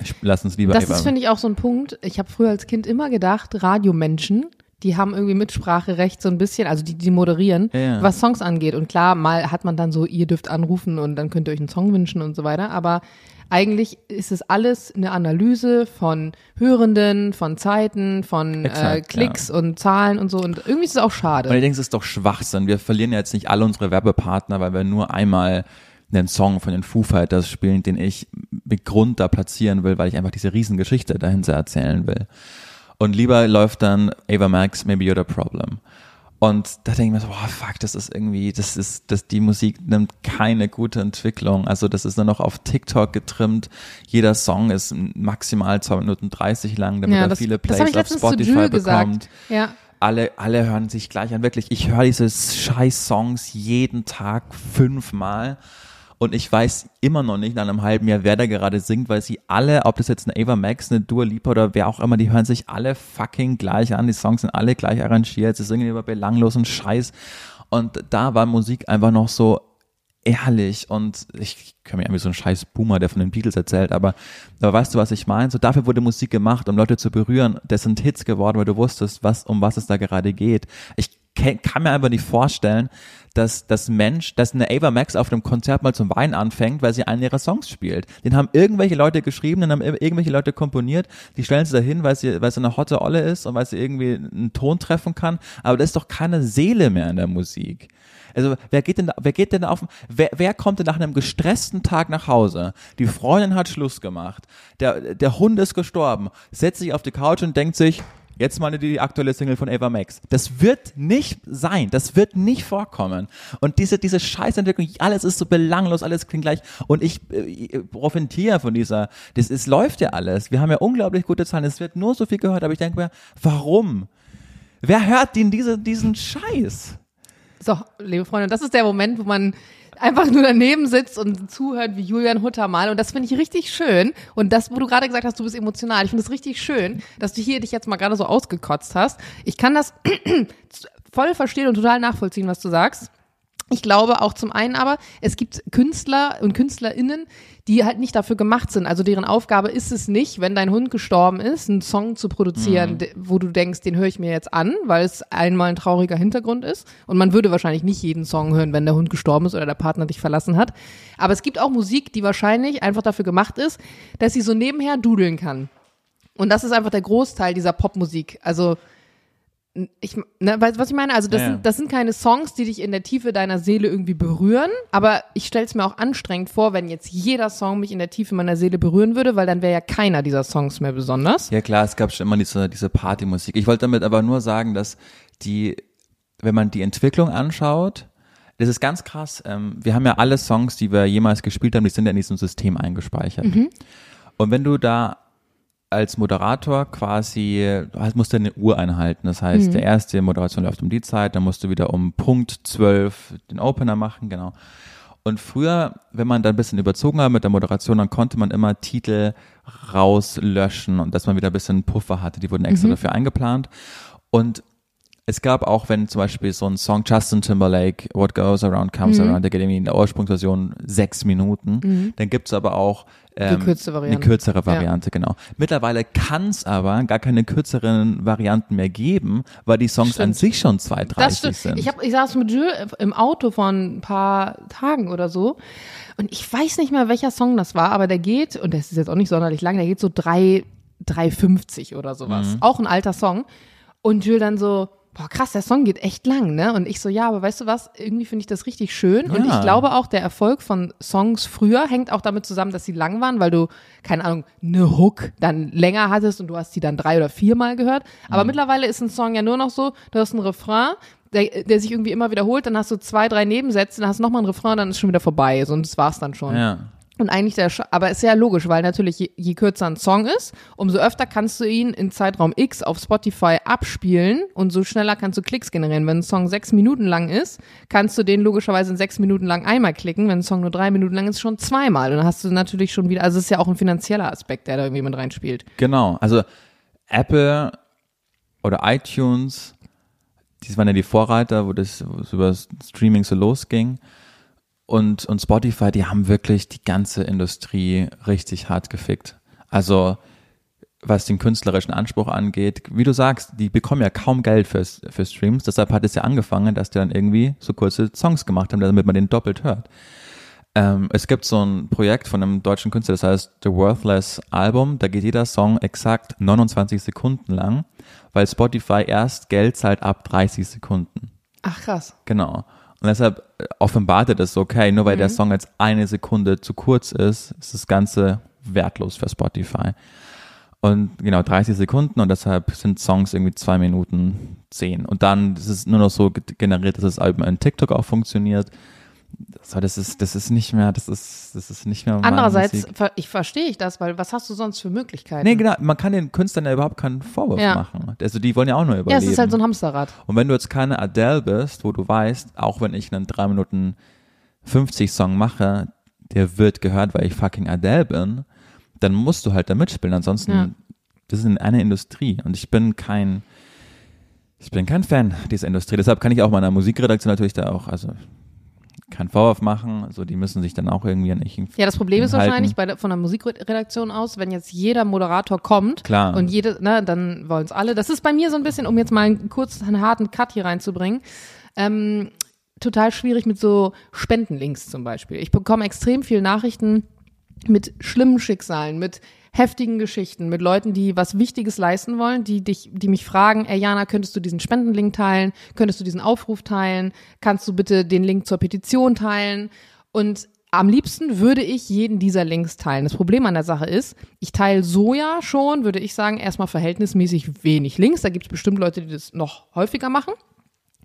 Ich, lass uns lieber. Das ist, finde ich, auch so ein Punkt. Ich habe früher als Kind immer gedacht, Radiomenschen, die haben irgendwie Mitspracherecht so ein bisschen, also die, die moderieren, ja. was Songs angeht. Und klar, mal hat man dann so, ihr dürft anrufen und dann könnt ihr euch einen Song wünschen und so weiter. Aber eigentlich ist es alles eine Analyse von Hörenden, von Zeiten, von Exakt, äh, Klicks ja. und Zahlen und so. Und irgendwie ist es auch schade. Ich denke, es ist doch Schwachsinn. Wir verlieren ja jetzt nicht alle unsere Werbepartner, weil wir nur einmal einen Song von den Foo Fighters spielen, den ich mit Grund da platzieren will, weil ich einfach diese Riesengeschichte dahinter erzählen will. Und lieber läuft dann Ava Max, Maybe You're the Problem. Und da denke ich mir so, boah, fuck, das ist irgendwie, das ist, dass die Musik nimmt keine gute Entwicklung. Also das ist nur noch auf TikTok getrimmt. Jeder Song ist maximal zwei Minuten dreißig lang, damit ja, er viele Plays auf Spotify bekommt. Ja. Alle, alle hören sich gleich an. Wirklich, ich höre diese scheiß Songs jeden Tag fünfmal. Und ich weiß immer noch nicht nach einem halben Jahr, wer da gerade singt, weil sie alle, ob das jetzt eine Ava Max, eine Dua Lipa oder wer auch immer, die hören sich alle fucking gleich an. Die Songs sind alle gleich arrangiert. Sie singen über belanglosen Scheiß. Und da war Musik einfach noch so ehrlich und ich kann mir irgendwie so ein scheiß Boomer, der von den Beatles erzählt, aber, aber weißt du, was ich meine? So dafür wurde Musik gemacht, um Leute zu berühren. Das sind Hits geworden, weil du wusstest, was, um was es da gerade geht. Ich kann mir einfach nicht vorstellen, dass das Mensch, dass eine Ava Max auf einem Konzert mal zum Weinen anfängt, weil sie einen ihrer Songs spielt. Den haben irgendwelche Leute geschrieben, den haben irgendwelche Leute komponiert, die stellen sie dahin, weil sie, weil sie eine hotte Olle ist und weil sie irgendwie einen Ton treffen kann. Aber da ist doch keine Seele mehr in der Musik. Also wer geht denn, wer geht denn auf, wer, wer kommt denn nach einem gestressten Tag nach Hause? Die Freundin hat Schluss gemacht, der, der Hund ist gestorben, setzt sich auf die Couch und denkt sich, Jetzt mal die aktuelle Single von Ava Max. Das wird nicht sein. Das wird nicht vorkommen. Und diese, diese Scheißentwicklung, alles ist so belanglos, alles klingt gleich. Und ich, ich äh, profitiere von dieser, das es läuft ja alles. Wir haben ja unglaublich gute Zahlen. Es wird nur so viel gehört, aber ich denke mir, warum? Wer hört denn diese, diesen Scheiß? So, liebe Freunde, das ist der Moment, wo man einfach nur daneben sitzt und zuhört wie Julian Hutter mal. Und das finde ich richtig schön. Und das, wo du gerade gesagt hast, du bist emotional, ich finde es richtig schön, dass du hier dich jetzt mal gerade so ausgekotzt hast. Ich kann das [clears throat] voll verstehen und total nachvollziehen, was du sagst. Ich glaube auch zum einen aber, es gibt Künstler und KünstlerInnen, die halt nicht dafür gemacht sind. Also deren Aufgabe ist es nicht, wenn dein Hund gestorben ist, einen Song zu produzieren, mhm. wo du denkst, den höre ich mir jetzt an, weil es einmal ein trauriger Hintergrund ist. Und man würde wahrscheinlich nicht jeden Song hören, wenn der Hund gestorben ist oder der Partner dich verlassen hat. Aber es gibt auch Musik, die wahrscheinlich einfach dafür gemacht ist, dass sie so nebenher dudeln kann. Und das ist einfach der Großteil dieser Popmusik. Also ich, ne, weißt du, was ich meine? Also das, ja, ja. Sind, das sind keine Songs, die dich in der Tiefe deiner Seele irgendwie berühren, aber ich stelle es mir auch anstrengend vor, wenn jetzt jeder Song mich in der Tiefe meiner Seele berühren würde, weil dann wäre ja keiner dieser Songs mehr besonders. Ja klar, es gab schon immer diese, diese Partymusik. Ich wollte damit aber nur sagen, dass die, wenn man die Entwicklung anschaut, das ist ganz krass. Ähm, wir haben ja alle Songs, die wir jemals gespielt haben, die sind ja in diesem System eingespeichert. Mhm. Und wenn du da als Moderator quasi, du musst eine Uhr einhalten. Das heißt, der erste Moderation läuft um die Zeit, dann musst du wieder um Punkt 12 den Opener machen, genau. Und früher, wenn man dann ein bisschen überzogen hat mit der Moderation, dann konnte man immer Titel rauslöschen und dass man wieder ein bisschen Puffer hatte. Die wurden extra dafür eingeplant. Und es gab auch, wenn zum Beispiel so ein Song Justin Timberlake, What Goes Around Comes Mhm. Around, der geht irgendwie in der Ursprungsversion sechs Minuten, dann gibt's aber auch ähm, Gekürzte Variante. eine kürzere Variante, genau. Mittlerweile kann es aber gar keine kürzeren Varianten mehr geben, weil die Songs an Stimmt. sich schon 2,30 Das stimmt. sind. Ich, hab, ich saß mit Jules im Auto vor ein paar Tagen oder so und ich weiß nicht mehr, welcher Song das war, aber der geht, und das ist jetzt auch nicht sonderlich lang, der geht so 3, 3,50 oder sowas. Mhm. Auch ein alter Song. Und Jules dann so, boah krass, der Song geht echt lang, ne? Und ich so, ja, aber weißt du was, irgendwie finde ich das richtig schön. Und Ja. ich glaube auch, der Erfolg von Songs früher hängt auch damit zusammen, dass sie lang waren, weil du, keine Ahnung, eine Hook dann länger hattest und du hast die dann drei oder viermal gehört. Mhm. Aber mittlerweile ist ein Song ja nur noch so, du hast einen Refrain, der, der sich irgendwie immer wiederholt, dann hast du zwei, drei Nebensätze, dann hast du nochmal einen Refrain, dann ist schon wieder vorbei. So, und das war's dann schon. ja. Und eigentlich der, aber ist ja logisch, weil natürlich je, je kürzer ein Song ist, umso öfter kannst du ihn in Zeitraum X auf Spotify abspielen und so schneller kannst du Klicks generieren. Wenn ein Song sechs Minuten lang ist, kannst du den logischerweise in sechs Minuten lang einmal klicken. Wenn ein Song nur drei Minuten lang ist, schon zweimal. Und dann hast du natürlich schon wieder, also es ist ja auch ein finanzieller Aspekt, der da irgendwie mit reinspielt. Genau, also Apple oder iTunes, die waren ja die Vorreiter, wo das wo es über Streaming so losging. Und, und Spotify, die haben wirklich die ganze Industrie richtig hart gefickt. Also was den künstlerischen Anspruch angeht, wie du sagst, die bekommen ja kaum Geld für, für Streams. Deshalb hat es ja angefangen, dass die dann irgendwie so kurze Songs gemacht haben, damit man den doppelt hört. Ähm, es gibt so ein Projekt von einem deutschen Künstler, das heißt The Worthless Album. Da geht jeder Song exakt 29 Sekunden lang, weil Spotify erst Geld zahlt ab 30 Sekunden. Ach krass. Genau. Und deshalb äh, offenbart er das so, okay, nur weil der Song jetzt eine Sekunde zu kurz ist, ist das Ganze wertlos für Spotify. Und genau, 30 Sekunden und deshalb sind Songs irgendwie zwei Minuten zehn. Und dann ist es nur noch so ge- generiert, dass es eben in TikTok auch funktioniert. So, das ist, das ist nicht mehr, das ist, das ist nicht mehr. Andererseits, ver ich verstehe ich das, weil was hast du sonst für Möglichkeiten? Nee, genau, man kann den Künstlern ja überhaupt keinen Vorwurf Ja. machen. Also die wollen ja auch nur ja, überleben. es ist halt so ein Hamsterrad. Und wenn du jetzt keine Adele bist, wo du weißt, auch wenn ich einen 3 Minuten 50 Song mache, der wird gehört, weil ich fucking Adele bin, dann musst du halt da mitspielen. Ansonsten, Ja. das ist eine Industrie und ich bin kein, ich bin kein Fan dieser Industrie. Deshalb kann ich auch meiner Musikredaktion natürlich da auch, also keinen Vorwurf machen. Also die müssen sich dann auch irgendwie an ich Ja, das Problem ist wahrscheinlich bei der, von der Musikredaktion aus, wenn jetzt jeder Moderator kommt Klar. und jede, ne, dann wollen es alle. Das ist bei mir so ein bisschen, um jetzt mal einen kurzen, einen harten Cut hier reinzubringen, ähm, total schwierig mit so Spendenlinks zum Beispiel. Ich bekomme extrem viel Nachrichten mit schlimmen Schicksalen, mit heftigen Geschichten, mit Leuten, die was Wichtiges leisten wollen, die dich, die mich fragen, ey Jana, könntest du diesen Spendenlink teilen? Könntest du diesen Aufruf teilen? Kannst du bitte den Link zur Petition teilen? Und am liebsten würde ich jeden dieser Links teilen. Das Problem an der Sache ist, ich teile so ja schon, würde ich sagen, erstmal verhältnismäßig wenig Links. Da gibt es bestimmt Leute, die das noch häufiger machen.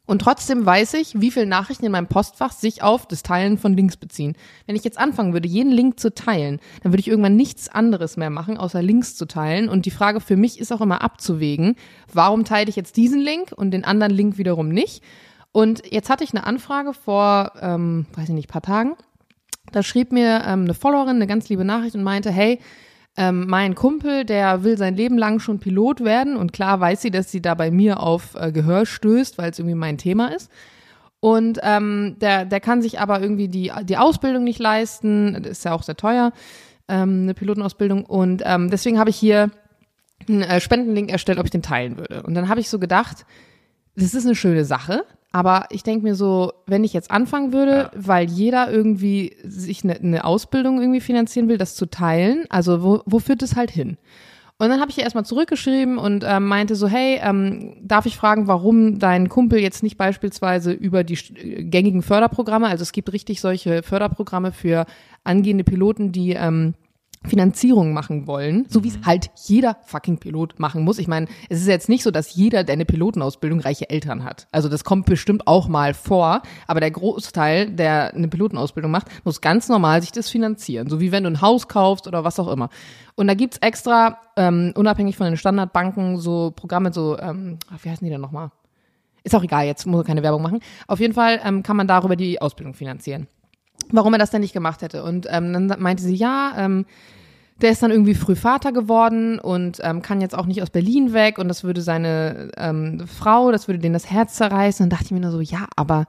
Und trotzdem weiß ich, wie viele Nachrichten in meinem Postfach sich auf das Teilen von Links beziehen. Wenn ich jetzt anfangen würde, jeden Link zu teilen, dann würde ich irgendwann nichts anderes mehr machen, außer Links zu teilen. Und die Frage für mich ist auch immer abzuwägen, warum teile ich jetzt diesen Link und den anderen Link wiederum nicht? Und jetzt hatte ich eine Anfrage vor, ähm, weiß ich nicht, paar Tagen. Da schrieb mir ähm, eine Followerin eine ganz liebe Nachricht und meinte, hey, ähm, mein Kumpel, der will sein Leben lang schon Pilot werden und klar weiß sie, dass sie da bei mir auf äh, Gehör stößt, weil es irgendwie mein Thema ist. Und ähm, der, der kann sich aber irgendwie die, die Ausbildung nicht leisten, das ist ja auch sehr teuer, ähm, eine Pilotenausbildung. Und ähm, deswegen habe ich hier einen äh, Spendenlink erstellt, ob ich den teilen würde. Und dann habe ich so gedacht, das ist eine schöne Sache, aber ich denke mir so, wenn ich jetzt anfangen würde, weil jeder irgendwie sich eine, eine Ausbildung irgendwie finanzieren will, das zu teilen, also wo, wo führt es halt hin? Und dann habe ich ihr erstmal zurückgeschrieben und ähm, meinte so, hey, ähm, darf ich fragen, warum dein Kumpel jetzt nicht beispielsweise über die äh, gängigen Förderprogramme, also es gibt richtig solche Förderprogramme für angehende Piloten, die ähm, Finanzierung machen wollen, so wie es halt jeder fucking Pilot machen muss. Ich meine, es ist jetzt nicht so, dass jeder, der eine Pilotenausbildung, reiche Eltern hat. Also das kommt bestimmt auch mal vor, aber der Großteil, der eine Pilotenausbildung macht, muss ganz normal sich das finanzieren. So wie wenn du ein Haus kaufst oder was auch immer. Und da gibt's extra, ähm, unabhängig von den Standardbanken, so Programme, so, ähm, wie heißen die denn nochmal? Ist auch egal, jetzt muss er keine Werbung machen. Auf jeden Fall ähm, kann man darüber die Ausbildung finanzieren warum er das denn nicht gemacht hätte. Und ähm, dann meinte sie, ja, ähm, der ist dann irgendwie früh Vater geworden und ähm, kann jetzt auch nicht aus Berlin weg und das würde seine ähm, Frau, das würde denen das Herz zerreißen. Und dann dachte ich mir nur so, ja, aber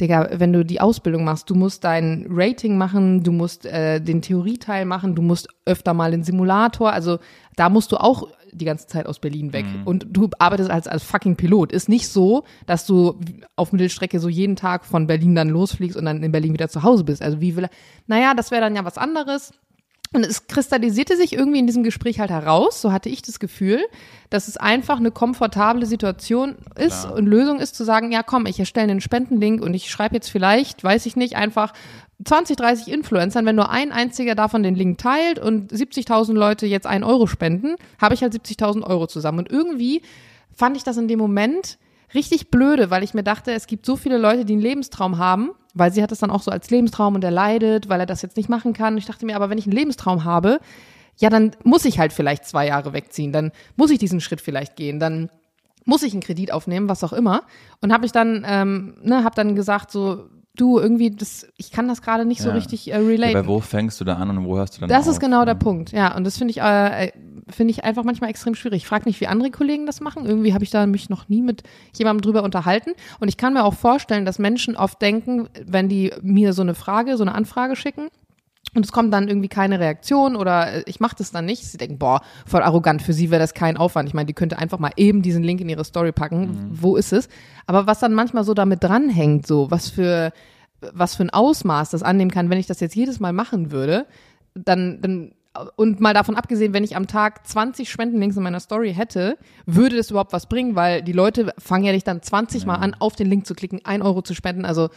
Digga, wenn du die Ausbildung machst, du musst dein Rating machen, du musst äh, den Theorieteil machen, du musst öfter mal den Simulator, also da musst du auch die ganze Zeit aus Berlin weg. Mhm. Und du arbeitest als, als fucking Pilot. Ist nicht so, dass du auf Mittelstrecke so jeden Tag von Berlin dann losfliegst und dann in Berlin wieder zu Hause bist. Also wie will er, naja, das wäre dann ja was anderes. Und es kristallisierte sich irgendwie in diesem Gespräch halt heraus, so hatte ich das Gefühl, dass es einfach eine komfortable Situation ist Klar. und Lösung ist zu sagen, ja komm, ich erstelle einen Spendenlink und ich schreibe jetzt vielleicht, weiß ich nicht, einfach 20, 30 Influencern, wenn nur ein einziger davon den Link teilt und 70.000 Leute jetzt einen Euro spenden, habe ich halt 70.000 Euro zusammen. Und irgendwie fand ich das in dem Moment richtig blöde, weil ich mir dachte, es gibt so viele Leute, die einen Lebenstraum haben, weil sie hat es dann auch so als Lebenstraum und er leidet, weil er das jetzt nicht machen kann. Ich dachte mir, aber wenn ich einen Lebenstraum habe, ja, dann muss ich halt vielleicht zwei Jahre wegziehen, dann muss ich diesen Schritt vielleicht gehen, dann muss ich einen Kredit aufnehmen, was auch immer. Und habe ich dann, ähm, ne, habe dann gesagt so, du irgendwie das, ich kann das gerade nicht ja. so richtig äh, relate. Ja, aber wo fängst du da an und wo hörst du dann Das auf? ist genau ja. der Punkt, ja. Und das finde ich, äh, finde ich einfach manchmal extrem schwierig. Ich frage nicht, wie andere Kollegen das machen. Irgendwie habe ich da mich noch nie mit jemandem drüber unterhalten. Und ich kann mir auch vorstellen, dass Menschen oft denken, wenn die mir so eine Frage, so eine Anfrage schicken, und es kommt dann irgendwie keine Reaktion oder äh, ich mache das dann nicht. Sie denken, boah, voll arrogant, für sie wäre das kein Aufwand. Ich meine, die könnte einfach mal eben diesen Link in ihre Story packen. Mhm. Wo ist es? Aber was dann manchmal so damit dranhängt, so was für was für ein Ausmaß das annehmen kann, wenn ich das jetzt jedes Mal machen würde, dann, dann und mal davon abgesehen, wenn ich am Tag 20 Spendenlinks in meiner Story hätte, würde das überhaupt was bringen, weil die Leute fangen ja nicht dann 20 ja. Mal an, auf den Link zu klicken, ein Euro zu spenden. Also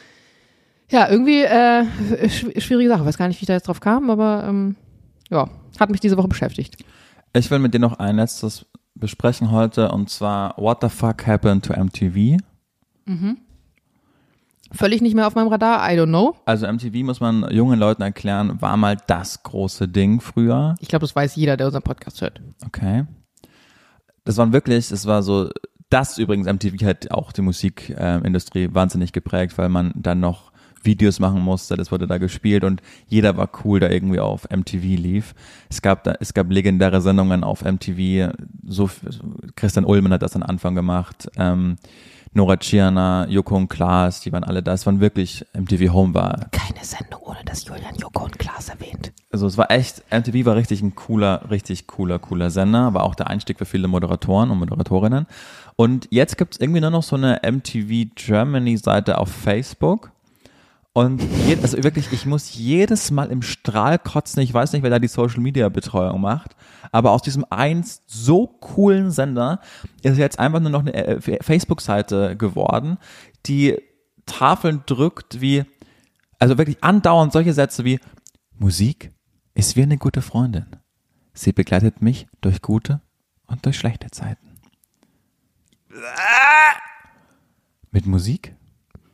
ja, irgendwie äh, schwierige Sache. Weiß gar nicht, wie ich da jetzt drauf kam, aber ähm, ja, hat mich diese Woche beschäftigt. Ich will mit dir noch ein letztes besprechen heute und zwar What the fuck happened to MTV? Mhm. Völlig nicht mehr auf meinem Radar, I don't know. Also MTV muss man jungen Leuten erklären, war mal das große Ding früher. Ich glaube, das weiß jeder, der unseren Podcast hört. Okay. Das waren wirklich, das war so, das übrigens, MTV hat auch die Musikindustrie äh, wahnsinnig geprägt, weil man dann noch Videos machen musste, das wurde da gespielt und jeder war cool, da irgendwie auf MTV lief. Es gab da, es gab legendäre Sendungen auf MTV, so Christian Ullmann hat das am Anfang gemacht. Ähm, Nora Tschirner, Joko und Klaas, die waren alle da. Es waren wirklich, MTV Home war. Keine Sendung, ohne dass Julian Joko und Klaas erwähnt. Also es war echt, MTV war richtig ein cooler, richtig cooler, cooler Sender, war auch der Einstieg für viele Moderatoren und Moderatorinnen. Und jetzt gibt es irgendwie nur noch so eine MTV Germany Seite auf Facebook. Und je, also wirklich, ich muss jedes Mal im Strahl kotzen. Ich weiß nicht, wer da die Social Media Betreuung macht. Aber aus diesem einst so coolen Sender ist jetzt einfach nur noch eine äh, Facebook-Seite geworden, die Tafeln drückt wie, also wirklich andauernd solche Sätze wie, Musik ist wie eine gute Freundin. Sie begleitet mich durch gute und durch schlechte Zeiten. Mit Musik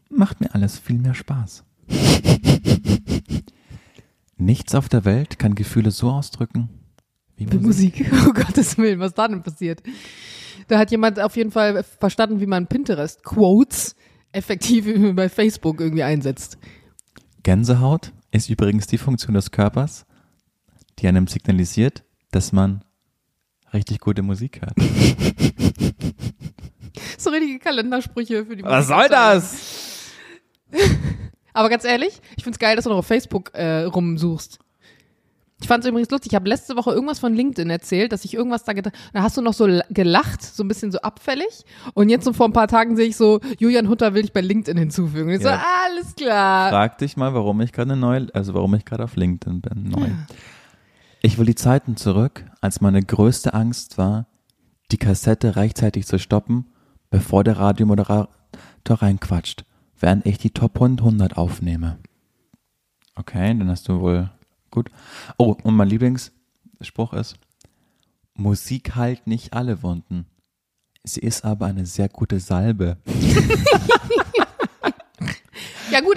macht mir alles viel mehr Spaß. [laughs] Nichts auf der Welt kann Gefühle so ausdrücken wie Musik. Musik. [laughs] Oh Gottes Willen, was da denn passiert? Da hat jemand auf jeden Fall verstanden, wie man Pinterest-Quotes effektiv [laughs] bei Facebook irgendwie einsetzt. Gänsehaut ist übrigens die Funktion des Körpers, die einem signalisiert, dass man richtig gute Musik hört. so richtige Kalendersprüche für die Musik. Was soll das? Aber ganz ehrlich, ich find's geil, dass du noch auf Facebook äh, rumsuchst. Ich fand's übrigens lustig. Ich habe letzte Woche irgendwas von LinkedIn erzählt, dass ich irgendwas da gedacht Da hast du noch so gelacht, so ein bisschen so abfällig. Und jetzt so vor ein paar Tagen sehe ich so, Julian Hutter will ich bei LinkedIn hinzufügen. Und ich ja. so, alles klar. Frag dich mal, warum ich gerade neu, also warum ich gerade auf LinkedIn bin, neu. Ja. Ich will die Zeiten zurück, als meine größte Angst war, die Kassette rechtzeitig zu stoppen, bevor der Radiomoderator reinquatscht während ich die Top 100 aufnehme. Okay, dann hast du wohl gut. Oh, und mein Lieblings, Spruch ist, Musik heilt nicht alle Wunden. Sie ist aber eine sehr gute Salbe. [laughs]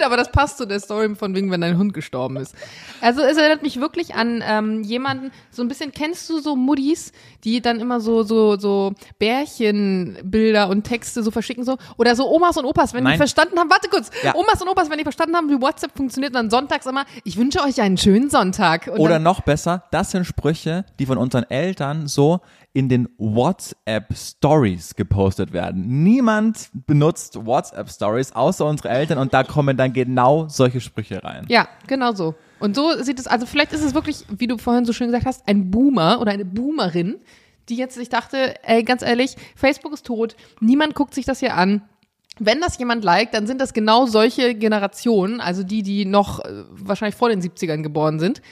Aber das passt zu der Story von wegen, wenn dein Hund gestorben ist. Also es erinnert mich wirklich an ähm, jemanden, so ein bisschen, kennst du so Muddis, die dann immer so, so, so Bärchenbilder und Texte so verschicken so? Oder so Omas und Opas, wenn die Nein. verstanden haben, warte kurz, Ja. Omas und Opas, wenn die verstanden haben, wie WhatsApp funktioniert, dann sonntags immer, ich wünsche euch einen schönen Sonntag. Und Oder noch besser, das sind Sprüche, die von unseren Eltern so in den WhatsApp Stories gepostet werden. Niemand benutzt WhatsApp Stories außer unsere Eltern und da kommen dann genau solche Sprüche rein. Ja, genau so. Und so sieht es, also vielleicht ist es wirklich, wie du vorhin so schön gesagt hast, ein Boomer oder eine Boomerin, die jetzt sich dachte, ey, ganz ehrlich, Facebook ist tot, niemand guckt sich das hier an. Wenn das jemand liked, dann sind das genau solche Generationen, also die, die noch äh, wahrscheinlich vor den 70ern geboren sind.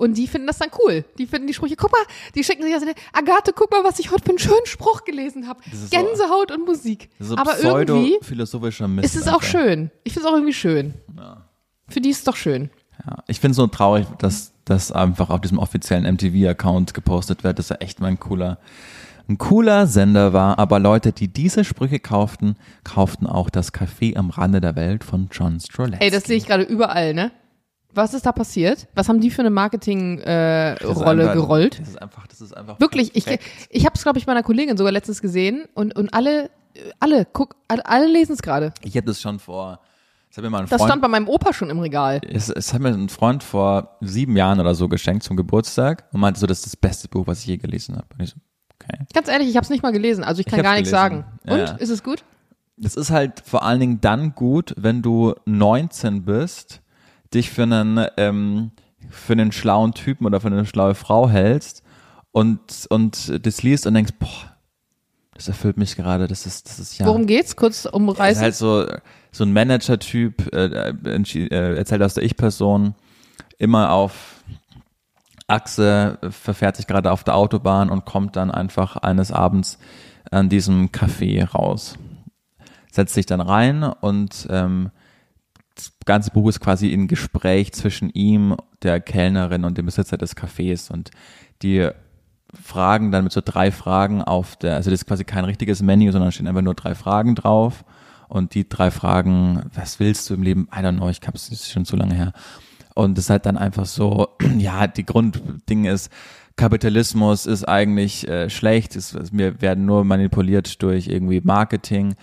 Und die finden das dann cool. Die finden die Sprüche, guck mal, die schicken sich also, Agathe, guck mal, was ich heute für einen schönen Spruch gelesen habe. Das ist so- Gänsehaut und Musik. Das so Aber irgendwie pseudo-philosophischer Mist. ist es auch einfach. schön. Ich finde es auch irgendwie schön. Für die ist es doch schön. Ja, ich finde es so traurig, dass das einfach auf diesem offiziellen MTV-Account gepostet wird, dass er echt mal ein cooler, ein cooler Sender war. Aber Leute, die diese Sprüche kauften, kauften auch das Café am Rande der Welt von John Stroletzky. Ey, das sehe ich gerade überall, ne? Was ist da passiert? Was haben die für eine Marketing-Rolle äh, Rolle gerollt? Das ist einfach, das ist einfach Wirklich, ich, perfekt. ich habe es, glaube ich, meiner Kollegin sogar letztens gesehen und, und alle, alle, guck, alle, lesen es gerade. Ich habe das schon vor, das hat mir mal ein Das Freund, stand bei meinem Opa schon im Regal. es, es hat mir ein Freund vor sieben Jahren oder so geschenkt zum Geburtstag und meinte so, das ist das beste Buch, was ich je gelesen habe. Und ich so, okay. Ganz ehrlich, ich habe es nicht mal gelesen, also ich kann Ich gar nichts gelesen. sagen. Ja, Und, ist es gut? Das ist halt vor allen Dingen dann gut, wenn du 19 bist, dich für einen, ähm, für einen schlauen Typen oder für eine schlaue Frau hältst und, und das liest und denkst, boah, das erfüllt mich gerade, das ist, das ist ja. Worum geht's? Kurz Das ist umreißen. halt so, so ein Manager-Typ, äh, entschi- äh, erzählt aus der Ich-Person, immer auf Achse, äh, verfährt sich gerade auf der Autobahn und kommt dann einfach eines Abends an diesem Café raus. Setzt sich dann rein und ähm, das ganze Buch ist quasi ein Gespräch zwischen ihm, der Kellnerin und dem Besitzer des Cafés und die fragen dann mit so drei Fragen auf der, also das ist quasi kein richtiges Menü, sondern stehen einfach nur drei Fragen drauf. Und die drei Fragen, was willst du im Leben? I don't know, ich hab's das ist schon zu lange her. Und es ist halt dann einfach so, [clears throat] ja, die Grundding ist, Kapitalismus ist eigentlich äh, schlecht, es- wir werden nur manipuliert durch irgendwie Marketing,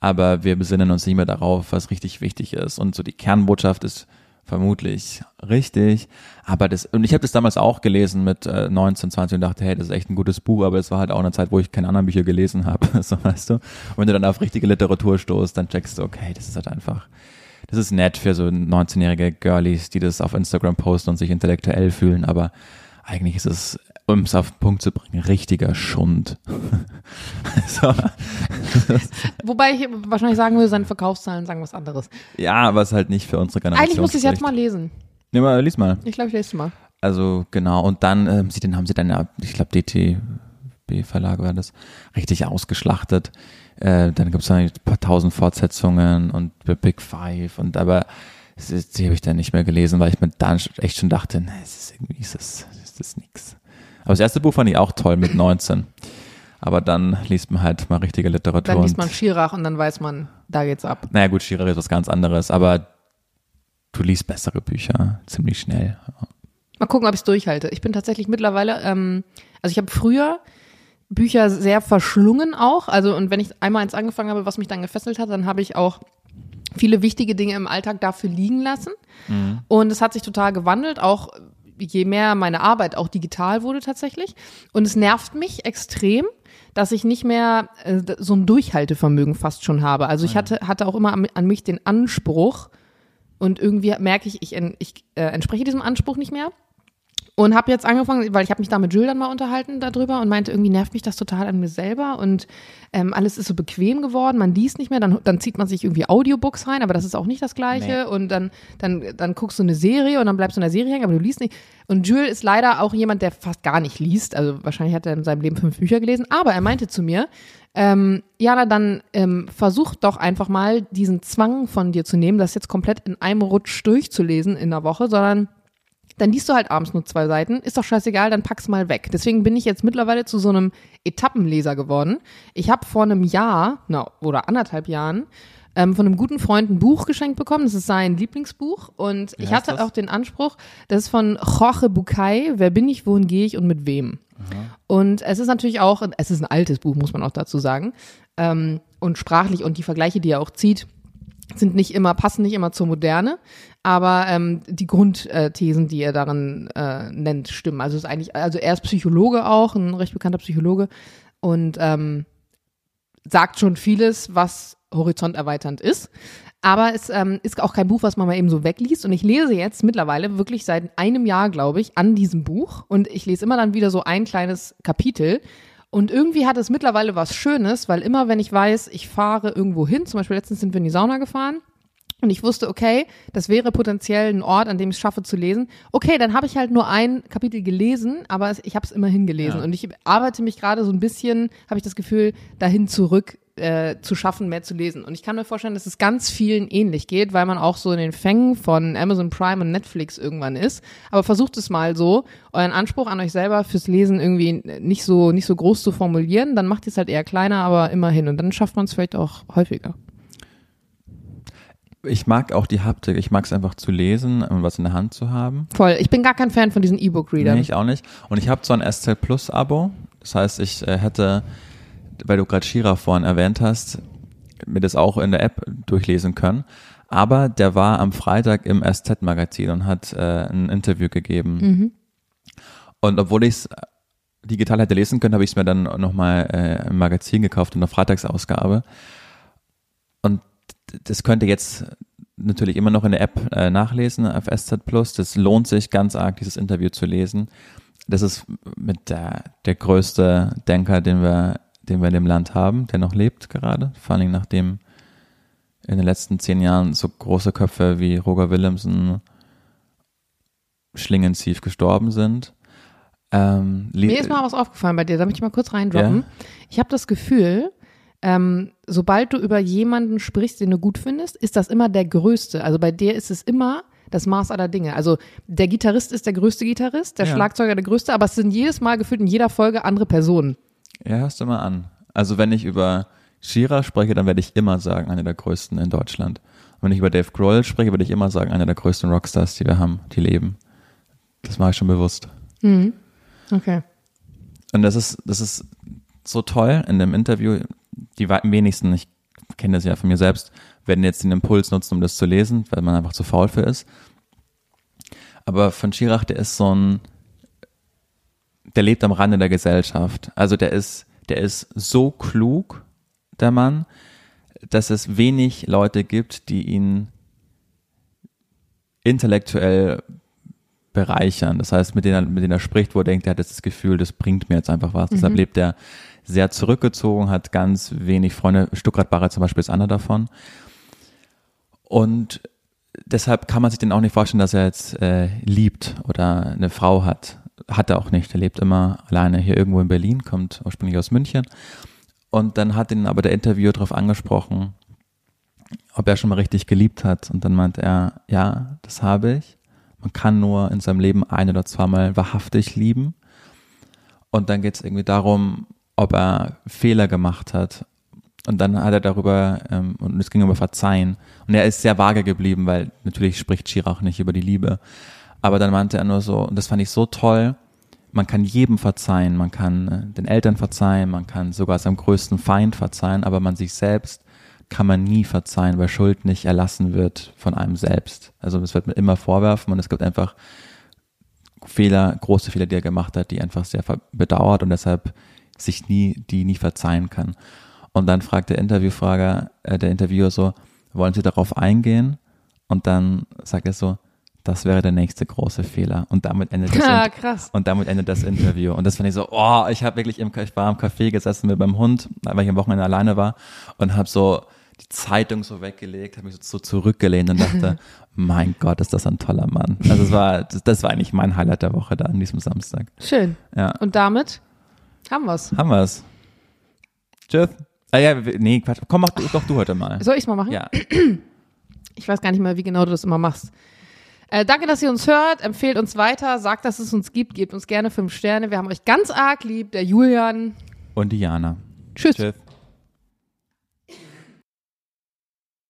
aber wir besinnen uns nicht mehr darauf, was richtig wichtig ist. Und so die Kernbotschaft ist vermutlich richtig, aber das, und ich habe das damals auch gelesen mit äh, 19, 20 und dachte, hey, das ist echt ein gutes Buch, aber es war halt auch eine Zeit, wo ich keine anderen Bücher gelesen habe, [laughs] so weißt du. Und wenn du dann auf richtige Literatur stoßt, dann checkst du, okay, das ist halt einfach, das ist nett für so 19-jährige Girlies, die das auf Instagram posten und sich intellektuell fühlen, aber eigentlich ist es, um es auf den Punkt zu bringen, richtiger Schund. [laughs] so, Wobei ich wahrscheinlich sagen würde, seine Verkaufszahlen sagen was anderes. ja, aber es halt nicht für unsere Generation. Eigentlich muss ich es jetzt mal lesen. Nee, mal, lies mal. Ich glaube, ich lese es mal. Also genau, und dann ähm, sie, dann haben sie dann, ich glaube, DTB-Verlage war das, richtig ausgeschlachtet. Äh, dann gibt es ein paar tausend Fortsetzungen und Big Five und aber die habe ich dann nicht mehr gelesen, weil ich mir dann echt schon dachte, ne, es ist irgendwie ist das, ist das nix. Aber das erste Buch fand ich auch toll mit 19. Aber dann liest man halt mal richtige Literatur. Dann liest man Schirach und dann weiß man, da geht's ab. naja gut, Schirach ist was ganz anderes, aber du liest bessere Bücher ziemlich schnell. Mal gucken, ob ich es durchhalte. Ich bin tatsächlich mittlerweile, ähm, also ich habe früher Bücher sehr verschlungen auch. Also und wenn ich einmal eins angefangen habe, was mich dann gefesselt hat, dann habe ich auch viele wichtige Dinge im Alltag dafür liegen lassen. Und es hat sich total gewandelt, auch je mehr meine Arbeit auch digital wurde tatsächlich. Und es nervt mich extrem, dass ich nicht mehr äh, so ein Durchhaltevermögen fast schon habe. Also ich hatte, hatte auch immer an, an mich den Anspruch, und irgendwie merke ich, ich, ich äh, entspreche diesem Anspruch nicht mehr. Und habe jetzt angefangen, weil ich habe mich da mit Jules dann mal unterhalten darüber und meinte, irgendwie nervt mich das total an mir selber und ähm, alles ist so bequem geworden, man liest nicht mehr, dann, dann zieht man sich irgendwie Audiobooks rein, aber das ist auch nicht das Gleiche Nee. und dann, dann, dann guckst du eine Serie und dann bleibst du in der Serie hängen, aber du liest nicht. Und Jules ist leider auch jemand, der fast gar nicht liest, also wahrscheinlich hat er in seinem Leben fünf Bücher gelesen, aber er meinte zu mir, ähm, Jana, dann ähm, versuch doch einfach mal diesen Zwang von dir zu nehmen, das jetzt komplett in einem Rutsch durchzulesen in der Woche, sondern dann liest du halt abends nur zwei Seiten, ist doch scheißegal, dann pack's mal weg. Deswegen bin ich jetzt mittlerweile zu so einem Etappenleser geworden. Ich habe vor einem Jahr, na, oder anderthalb Jahren, ähm, von einem guten Freund ein Buch geschenkt bekommen. Das ist sein Lieblingsbuch. Und Wie ich hatte das? auch den Anspruch, das ist von Jorge Bucay, Wer bin ich, wohin gehe ich und mit wem? Und es ist natürlich auch, es ist ein altes Buch, muss man auch dazu sagen. Ähm, und sprachlich und die Vergleiche, die er auch zieht, sind nicht immer, passen nicht immer zur Moderne, aber ähm, die Grundthesen, die er darin äh, nennt, stimmen. Also ist eigentlich, also er ist Psychologe auch, ein recht bekannter Psychologe und ähm, sagt schon vieles, was horizonterweiternd ist. Aber es ähm, ist auch kein Buch, was man mal eben so wegliest. Und ich lese jetzt mittlerweile wirklich seit einem Jahr, glaube ich, an diesem Buch. Und ich lese immer dann wieder so ein kleines Kapitel. Und irgendwie hat es mittlerweile was Schönes, weil immer, wenn ich weiß, ich fahre irgendwo hin, zum Beispiel letztens sind wir in die Sauna gefahren, und ich wusste, okay, das wäre potenziell ein Ort, an dem ich es schaffe zu lesen. Okay, dann habe ich halt nur ein Kapitel gelesen, aber ich habe es immerhin gelesen. Ja. Und ich arbeite mich gerade so ein bisschen, habe ich das Gefühl, dahin zurück äh, zu schaffen, mehr zu lesen. Und ich kann mir vorstellen, dass es ganz vielen ähnlich geht, weil man auch so in den Fängen von Amazon Prime und Netflix irgendwann ist. Aber versucht es mal so, euren Anspruch an euch selber fürs Lesen irgendwie nicht so, nicht so groß zu formulieren. Dann macht ihr es halt eher kleiner, aber immerhin. Und dann schafft man es vielleicht auch häufiger. Ich mag auch die Haptik. Ich mag es einfach zu lesen und was in der Hand zu haben. Voll. Ich bin gar kein Fan von diesen E-Book-Readern. Nee, ich auch nicht. Und ich habe so ein SZ Plus Abo. Das heißt, ich äh, hätte, weil du gerade Shira vorhin erwähnt hast, mir das auch in der App durchlesen können. Aber der war am Freitag im SZ-Magazin und hat äh, ein Interview gegeben. Mhm. Und obwohl ich es digital hätte lesen können, habe ich es mir dann nochmal äh, im Magazin gekauft in der Freitagsausgabe. Das könnte jetzt natürlich immer noch in der App äh, nachlesen auf SZ Plus. Das lohnt sich ganz arg, dieses Interview zu lesen. Das ist mit der, der größte Denker, den wir, den wir in dem Land haben, der noch lebt gerade. Vor Dingen nachdem in den letzten zehn Jahren so große Köpfe wie Roger Willemsen, Schlingensief gestorben sind. Ähm, Mir ist mal was aufgefallen bei dir, da möchte ich mal kurz reindroppen. Ja. Ich habe das Gefühl, ähm, sobald du über jemanden sprichst, den du gut findest, ist das immer der Größte. Also bei dir ist es immer das Maß aller Dinge. Also der Gitarrist ist der größte Gitarrist, der Ja. Schlagzeuger der größte, aber es sind jedes Mal gefühlt in jeder Folge andere Personen. Ja, hörst du mal an. Also wenn ich über Shira spreche, dann werde ich immer sagen, einer der größten in Deutschland. Und wenn ich über Dave Grohl spreche, würde ich immer sagen, einer der größten Rockstars, die wir haben, die leben. Das mache ich schon bewusst. Okay. Und das ist, das ist so toll in dem Interview. Die wenigsten, ich kenne das ja von mir selbst, werden jetzt den Impuls nutzen, um das zu lesen, weil man einfach zu faul für ist. Aber von Schirach, der ist so ein, der lebt am Rande der Gesellschaft. Also der ist, der ist so klug, der Mann, dass es wenig Leute gibt, die ihn intellektuell bereichern. Das heißt, mit denen, er, mit denen er spricht, wo er denkt, er hat jetzt das Gefühl, das bringt mir jetzt einfach was. Deshalb lebt er sehr zurückgezogen, hat ganz wenig Freunde. Stuttgart Barre zum Beispiel ist einer davon. Und deshalb kann man sich den auch nicht vorstellen, dass er jetzt äh, liebt oder eine Frau hat. Hat er auch nicht. Er lebt immer alleine hier irgendwo in Berlin, kommt ursprünglich aus München. Und dann hat ihn aber der Interviewer darauf angesprochen, ob er schon mal richtig geliebt hat. Und dann meint er, ja, das habe ich. Man kann nur in seinem Leben ein oder zweimal wahrhaftig lieben. Und dann geht es irgendwie darum, ob er Fehler gemacht hat. Und dann hat er darüber, ähm, und es ging über Verzeihen. Und er ist sehr vage geblieben, weil natürlich spricht Schirach nicht über die Liebe. Aber dann meinte er nur so, und das fand ich so toll, man kann jedem verzeihen, man kann äh, den Eltern verzeihen, man kann sogar seinem größten Feind verzeihen, aber man sich selbst kann man nie verzeihen, weil Schuld nicht erlassen wird von einem selbst. Also es wird mir immer vorwerfen und es gibt einfach Fehler, große Fehler, die er gemacht hat, die einfach sehr bedauert und deshalb sich nie, die nie verzeihen kann. Und dann fragt der Interviewfrager, äh, der Interviewer so, wollen Sie darauf eingehen? Und dann sagt er so, das wäre der nächste große Fehler. Und damit endet das, [laughs] Ja, Inter- krass. und damit endet das Interview. Und das fand ich so, oh, ich habe wirklich im, ich war am Café gesessen mit meinem Hund, weil ich am Wochenende alleine war und habe so die Zeitung so weggelegt, habe mich so, so zurückgelehnt und dachte, [laughs] mein Gott, ist das ein toller Mann. Also es war, das, das war eigentlich mein Highlight der Woche da an diesem Samstag. Schön. Ja, Und damit haben wir's. haben wir's. Tschüss. Ah ja, nee, Quatsch. Komm, mach doch du heute mal. Soll ich's mal machen? Ja. Ich weiß gar nicht mehr, wie genau du das immer machst. Äh, danke, dass ihr uns hört. Empfehlt uns weiter. Sagt, dass es uns gibt. Gebt uns gerne fünf Sterne. Wir haben euch ganz arg lieb. Der Julian. Und Diana. Tschüss. Tschüss.